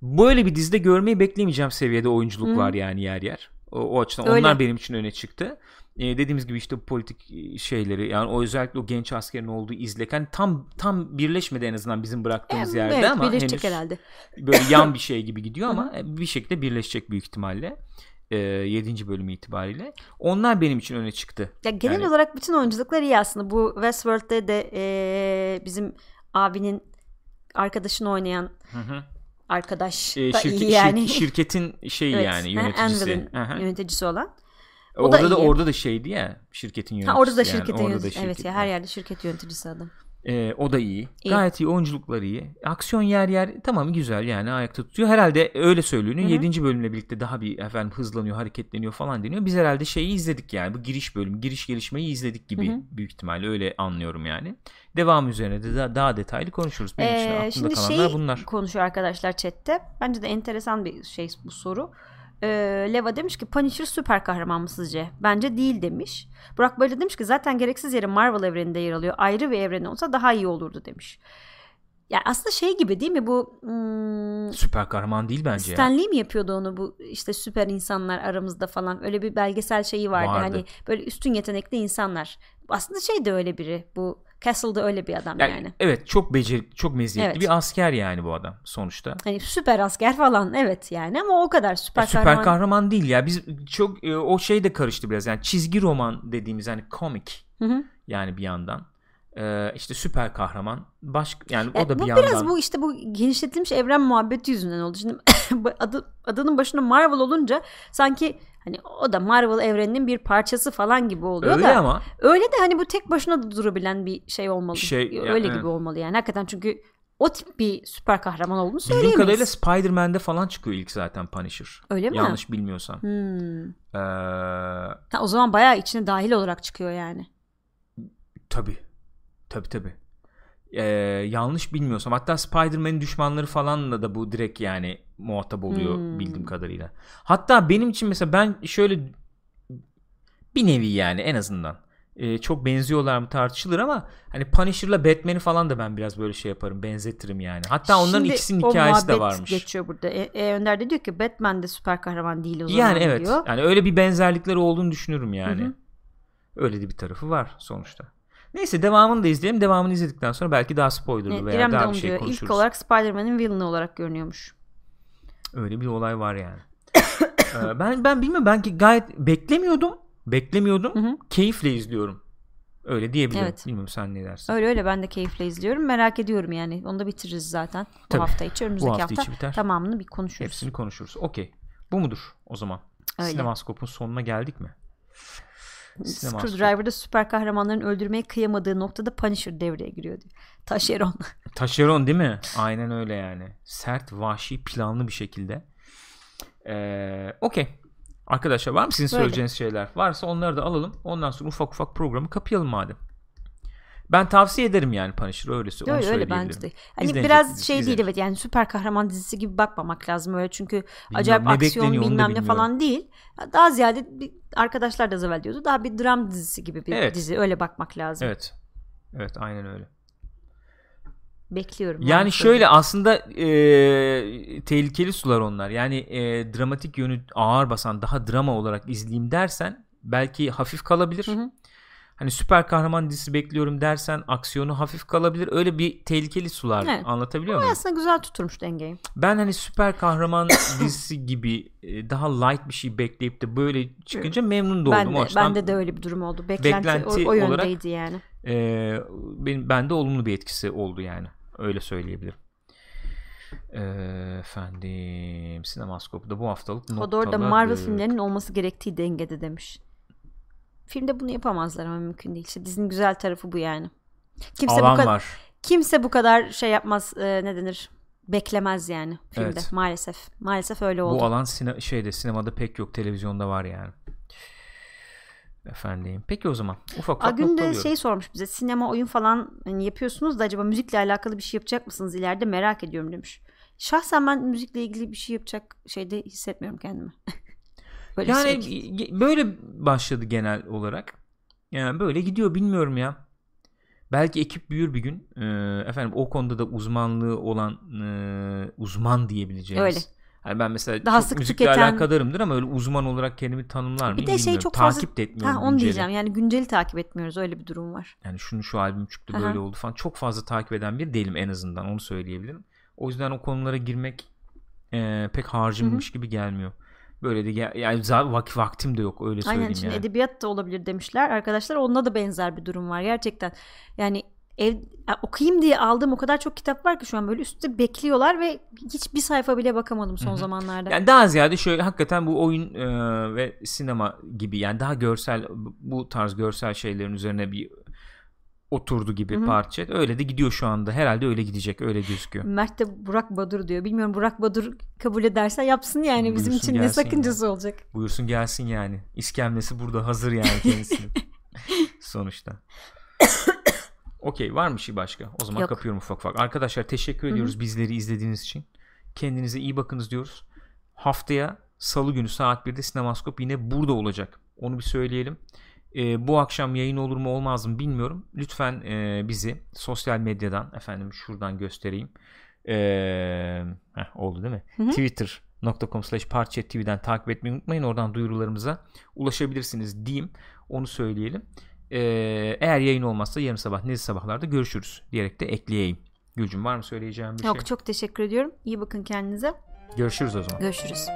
böyle bir dizide görmeyi beklemeyeceğim seviyede oyunculuk Hı. var yani yer yer. O, o açıdan Öyle. onlar benim için öne çıktı. Ee, dediğimiz gibi işte bu politik e, şeyleri yani o özellikle o genç askerin olduğu izlek hani tam tam birleşmedi en azından bizim bıraktığımız Ee, yerde evet, ama birleşecek henüz herhalde. böyle yan bir şey gibi gidiyor <laughs> ama e, bir şekilde birleşecek büyük ihtimalle. Ee, 7. bölüm itibariyle. Onlar benim için öne çıktı. Ya genel Yani- olarak bütün oyunculuklar iyi aslında. Bu Westworld'de de eee, bizim abinin arkadaşını oynayan Hı hı. Arkadaş Ee, da şirke- iyi yani. şir- <laughs> <laughs> şirketin şeyi Evet. yani yöneticisi. Anvil'in yöneticisi olan. O da Orada da, iyi. orada da şeydi ya şirketin yöneticisi. Ha, orada da yani, şirketin da yöneticisi. Evet şirket- ya her yerde şirket yöneticisi adam. Ee, o da iyi. İyi. Gayet iyi oyunculukları iyi. Aksiyon yer yer tamam güzel yani ayakta tutuyor. Herhalde öyle söyleniyor. Hı hı. 7. bölümle birlikte daha bir efendim hızlanıyor, hareketleniyor falan deniyor. Biz herhalde şeyi izledik yani. Bu giriş bölüm, giriş gelişmeyi izledik gibi Hı hı. büyük ihtimalle öyle anlıyorum yani. Devam üzerine de daha, daha detaylı konuşuruz. Benim için Ee, aklımda şimdi kalanlar şey bunlar. konuşuyor arkadaşlar chatte. Bence de enteresan bir şey bu soru. Ee, Leva demiş ki Punisher süper kahraman mı sizce? Bence değil demiş. Burak böyle demiş ki zaten gereksiz yere Marvel evreninde yer alıyor. Ayrı bir evren olsa daha iyi olurdu demiş. Ya aslında şey gibi değil mi bu hmm, Süper kahraman değil bence ya. Stan Lee mi yapıyordu onu bu işte süper insanlar aramızda falan öyle bir belgesel şeyi vardı. Vardı. Hani böyle üstün yetenekli insanlar. Aslında şey de öyle biri. Bu Castle'da öyle bir adam yani. Yani, Evet çok becerikli, çok meziyetli Evet. bir asker yani bu adam sonuçta. Hani süper asker falan evet yani ama o kadar süper, Ya süper kahraman. kahraman. değil ya. Biz çok e, o şey de karıştı biraz. Yani çizgi roman dediğimiz hani komik Hı hı. yani bir yandan. Ee, işte süper kahraman baş yani Ya o da bu bir yandan biraz bu işte bu genişletilmiş evren muhabbeti yüzünden oldu. Şimdi <laughs> bu adı, adının başına Marvel olunca sanki hani o da Marvel evreninin bir parçası falan gibi oluyor öyle da ama öyle de hani bu tek başına da durabilen bir şey olmalı. Şey, öyle evet. gibi olmalı yani. Hakikaten çünkü o tip bir süper kahraman olduğunu bildiğim söyleyemeyiz. kadarıyla Spider-Man'de falan çıkıyor ilk zaten Punisher. Öyle mi? Yanlış bilmiyorsam. Hmm. Ee, Ha, o zaman bayağı içine dahil olarak çıkıyor yani. tabii. Tabii tabii. Ee, yanlış bilmiyorsam hatta Spider-Man'in düşmanları falanla da bu direkt yani muhatap oluyor Hmm. bildiğim kadarıyla. Hatta benim için mesela ben şöyle bir nevi yani en azından Ee, çok benziyorlar mı tartışılır ama hani Punisher'la Batman'i falan da ben biraz böyle şey yaparım benzetirim yani. Hatta onların Şimdi ikisinin hikayesi de varmış. geçiyor burada. E, e, Önder de diyor ki Batman de süper kahraman değil o zaman Yani evet. diyor. Yani öyle bir benzerlikleri olduğunu düşünürüm yani. Hı hı. Öyle de bir tarafı var sonuçta. Neyse devamını da izleyelim. Devamını izledikten sonra belki daha spoilerlı Evet, veya İrem daha bir şey diyor. konuşuruz. İlk olarak Spider-Man'in villain'ı olarak görünüyormuş. Öyle bir olay var yani. <coughs> Ee, ben ben bilmiyorum ben ki gayet beklemiyordum. Beklemiyordum. Hı hı. Keyifle izliyorum. Öyle diyebilirim. Evet. Bilmiyorum sen ne dersin. Öyle öyle ben de keyifle izliyorum. Merak ediyorum yani. Onu da bitiririz zaten. Bu Tabii. hafta içi. Önümüzdeki hafta hafta, içi biter. tamamını bir konuşuruz. Hepsini konuşuruz. Okey. Bu mudur o zaman? Öyle. Sinemaskop'un sonuna geldik mi? Sinemaskop. Screwdriver'da süper kahramanların öldürmeye kıyamadığı noktada Punisher devreye giriyor diyor. Taşeron. <laughs> Taşeron değil mi? Aynen öyle yani. Sert, vahşi, planlı bir şekilde. Ee, Okey. Arkadaşlar var mı sizin Böyle. söyleyeceğiniz şeyler? Varsa onları da alalım. Ondan sonra ufak ufak programı kapayalım madem. Ben tavsiye ederim yani Punisher'ı öyle, onu öyle öyle bence de. Hani biraz şey değil izlenecek. evet yani süper kahraman dizisi gibi bakmamak lazım öyle çünkü Bilmiyorum, acayip aksiyon bilmem ne falan değil. Daha ziyade bir, arkadaşlar da az evvel diyordu daha bir dram dizisi gibi bir Evet. dizi öyle bakmak lazım. Evet. Evet aynen öyle. Bekliyorum. Yani mı şöyle aslında e, tehlikeli sular onlar. Yani e, dramatik yönü ağır basan daha drama olarak izleyeyim dersen belki hafif kalabilir. Hı hı. Hani süper kahraman dizisi bekliyorum dersen aksiyonu hafif kalabilir. Öyle bir tehlikeli sular Evet. anlatabiliyor Ama muyum? aslında güzel tutturmuş dengeyi. Ben hani süper kahraman <coughs> dizisi gibi e, daha light bir şey bekleyip de böyle çıkınca memnun da oldum. Ben O de, açıdan, bende de öyle bir durum oldu. Beklenti, beklenti o, o yöndeydi yani. e, benim bende olumlu bir etkisi oldu yani. Öyle söyleyebilirim. E, efendim Sinemaskop'ta bu haftalık Hodor da Marvel filmlerinin olması gerektiği dengede demiş. Filmde bunu yapamazlar ama mümkün değil. İşte dizinin güzel tarafı bu yani. Kimse bu Alan kadar var. kimse bu kadar şey yapmaz e, ne denir? Beklemez yani filmde Evet. maalesef. Maalesef öyle oldu. Bu alan sine- şeyde sinemada pek yok. Televizyonda var yani. Efendim. Peki o zaman. Ufak ufak Agün de şey sormuş bize sinema oyun falan hani yapıyorsunuz da acaba müzikle alakalı bir şey yapacak mısınız ileride merak ediyorum demiş. Şahsen ben müzikle ilgili bir şey yapacak şeyde hissetmiyorum kendimi. <laughs> Böyle Yani sürekli. böyle başladı genel olarak. Yani böyle gidiyor bilmiyorum ya. Belki ekip büyür bir gün. Ee, efendim o konuda da uzmanlığı olan e, uzman diyebileceğimiz. Öyle. Yani ben mesela Daha çok sık müzikle tüketen- alakadarımdır ama öyle uzman olarak kendimi tanımlar mıyım Bir de şey bilmiyorum. çok fazla- Takip de etmiyorum Ha, onu günceli. diyeceğim yani günceli takip etmiyoruz öyle bir durum var. Yani şunu şu albüm çıktı Aha. böyle oldu falan. Çok fazla takip eden bir değilim en azından onu söyleyebilirim. O yüzden o konulara girmek e, pek harcımmış gibi gelmiyor. Böyle de yani vak- vaktim de yok öyle söyleyeyim Aynen şimdi yani. edebiyat da olabilir demişler. Arkadaşlar onda da benzer bir durum var gerçekten. Yani ev ya okuyayım diye aldığım o kadar çok kitap var ki şu an böyle üstte bekliyorlar ve hiç bir sayfa bile bakamadım son Hı hı. zamanlarda. Yani daha ziyade şöyle hakikaten bu oyun e, ve sinema gibi yani daha görsel bu tarz görsel şeylerin üzerine bir oturdu gibi Hı hı. parça. Öyle de gidiyor şu anda. Herhalde öyle gidecek. Öyle gözüküyor. Mert de Burak Badur diyor. Bilmiyorum Burak Badur kabul ederse yapsın yani bizim Buyursun için ne sakıncası olacak. Buyursun gelsin yani. İskemlesi burada hazır yani kendisinin. <laughs> Sonuçta. Okey var mı şey başka? O zaman Yok. kapıyorum ufak ufak. Arkadaşlar teşekkür ediyoruz bizleri izlediğiniz için. Kendinize iyi bakınız diyoruz. Haftaya salı günü saat 1'de Sinemaskop yine burada olacak. Onu bir söyleyelim. Ee, bu akşam yayın olur mu olmaz mı bilmiyorum. Lütfen e, bizi sosyal medyadan efendim şuradan göstereyim. Ee, heh, oldu değil mi? Hı hı. Twitter.com slash TV'den takip etmeyi unutmayın. Oradan duyurularımıza ulaşabilirsiniz diyeyim. Onu söyleyelim. Ee, eğer yayın olmazsa yarın sabah nezih sabahlarda görüşürüz diyerek de ekleyeyim. Gülcüm var mı söyleyeceğim bir Yok şey? çok teşekkür ediyorum. İyi bakın kendinize. Görüşürüz o zaman. Görüşürüz.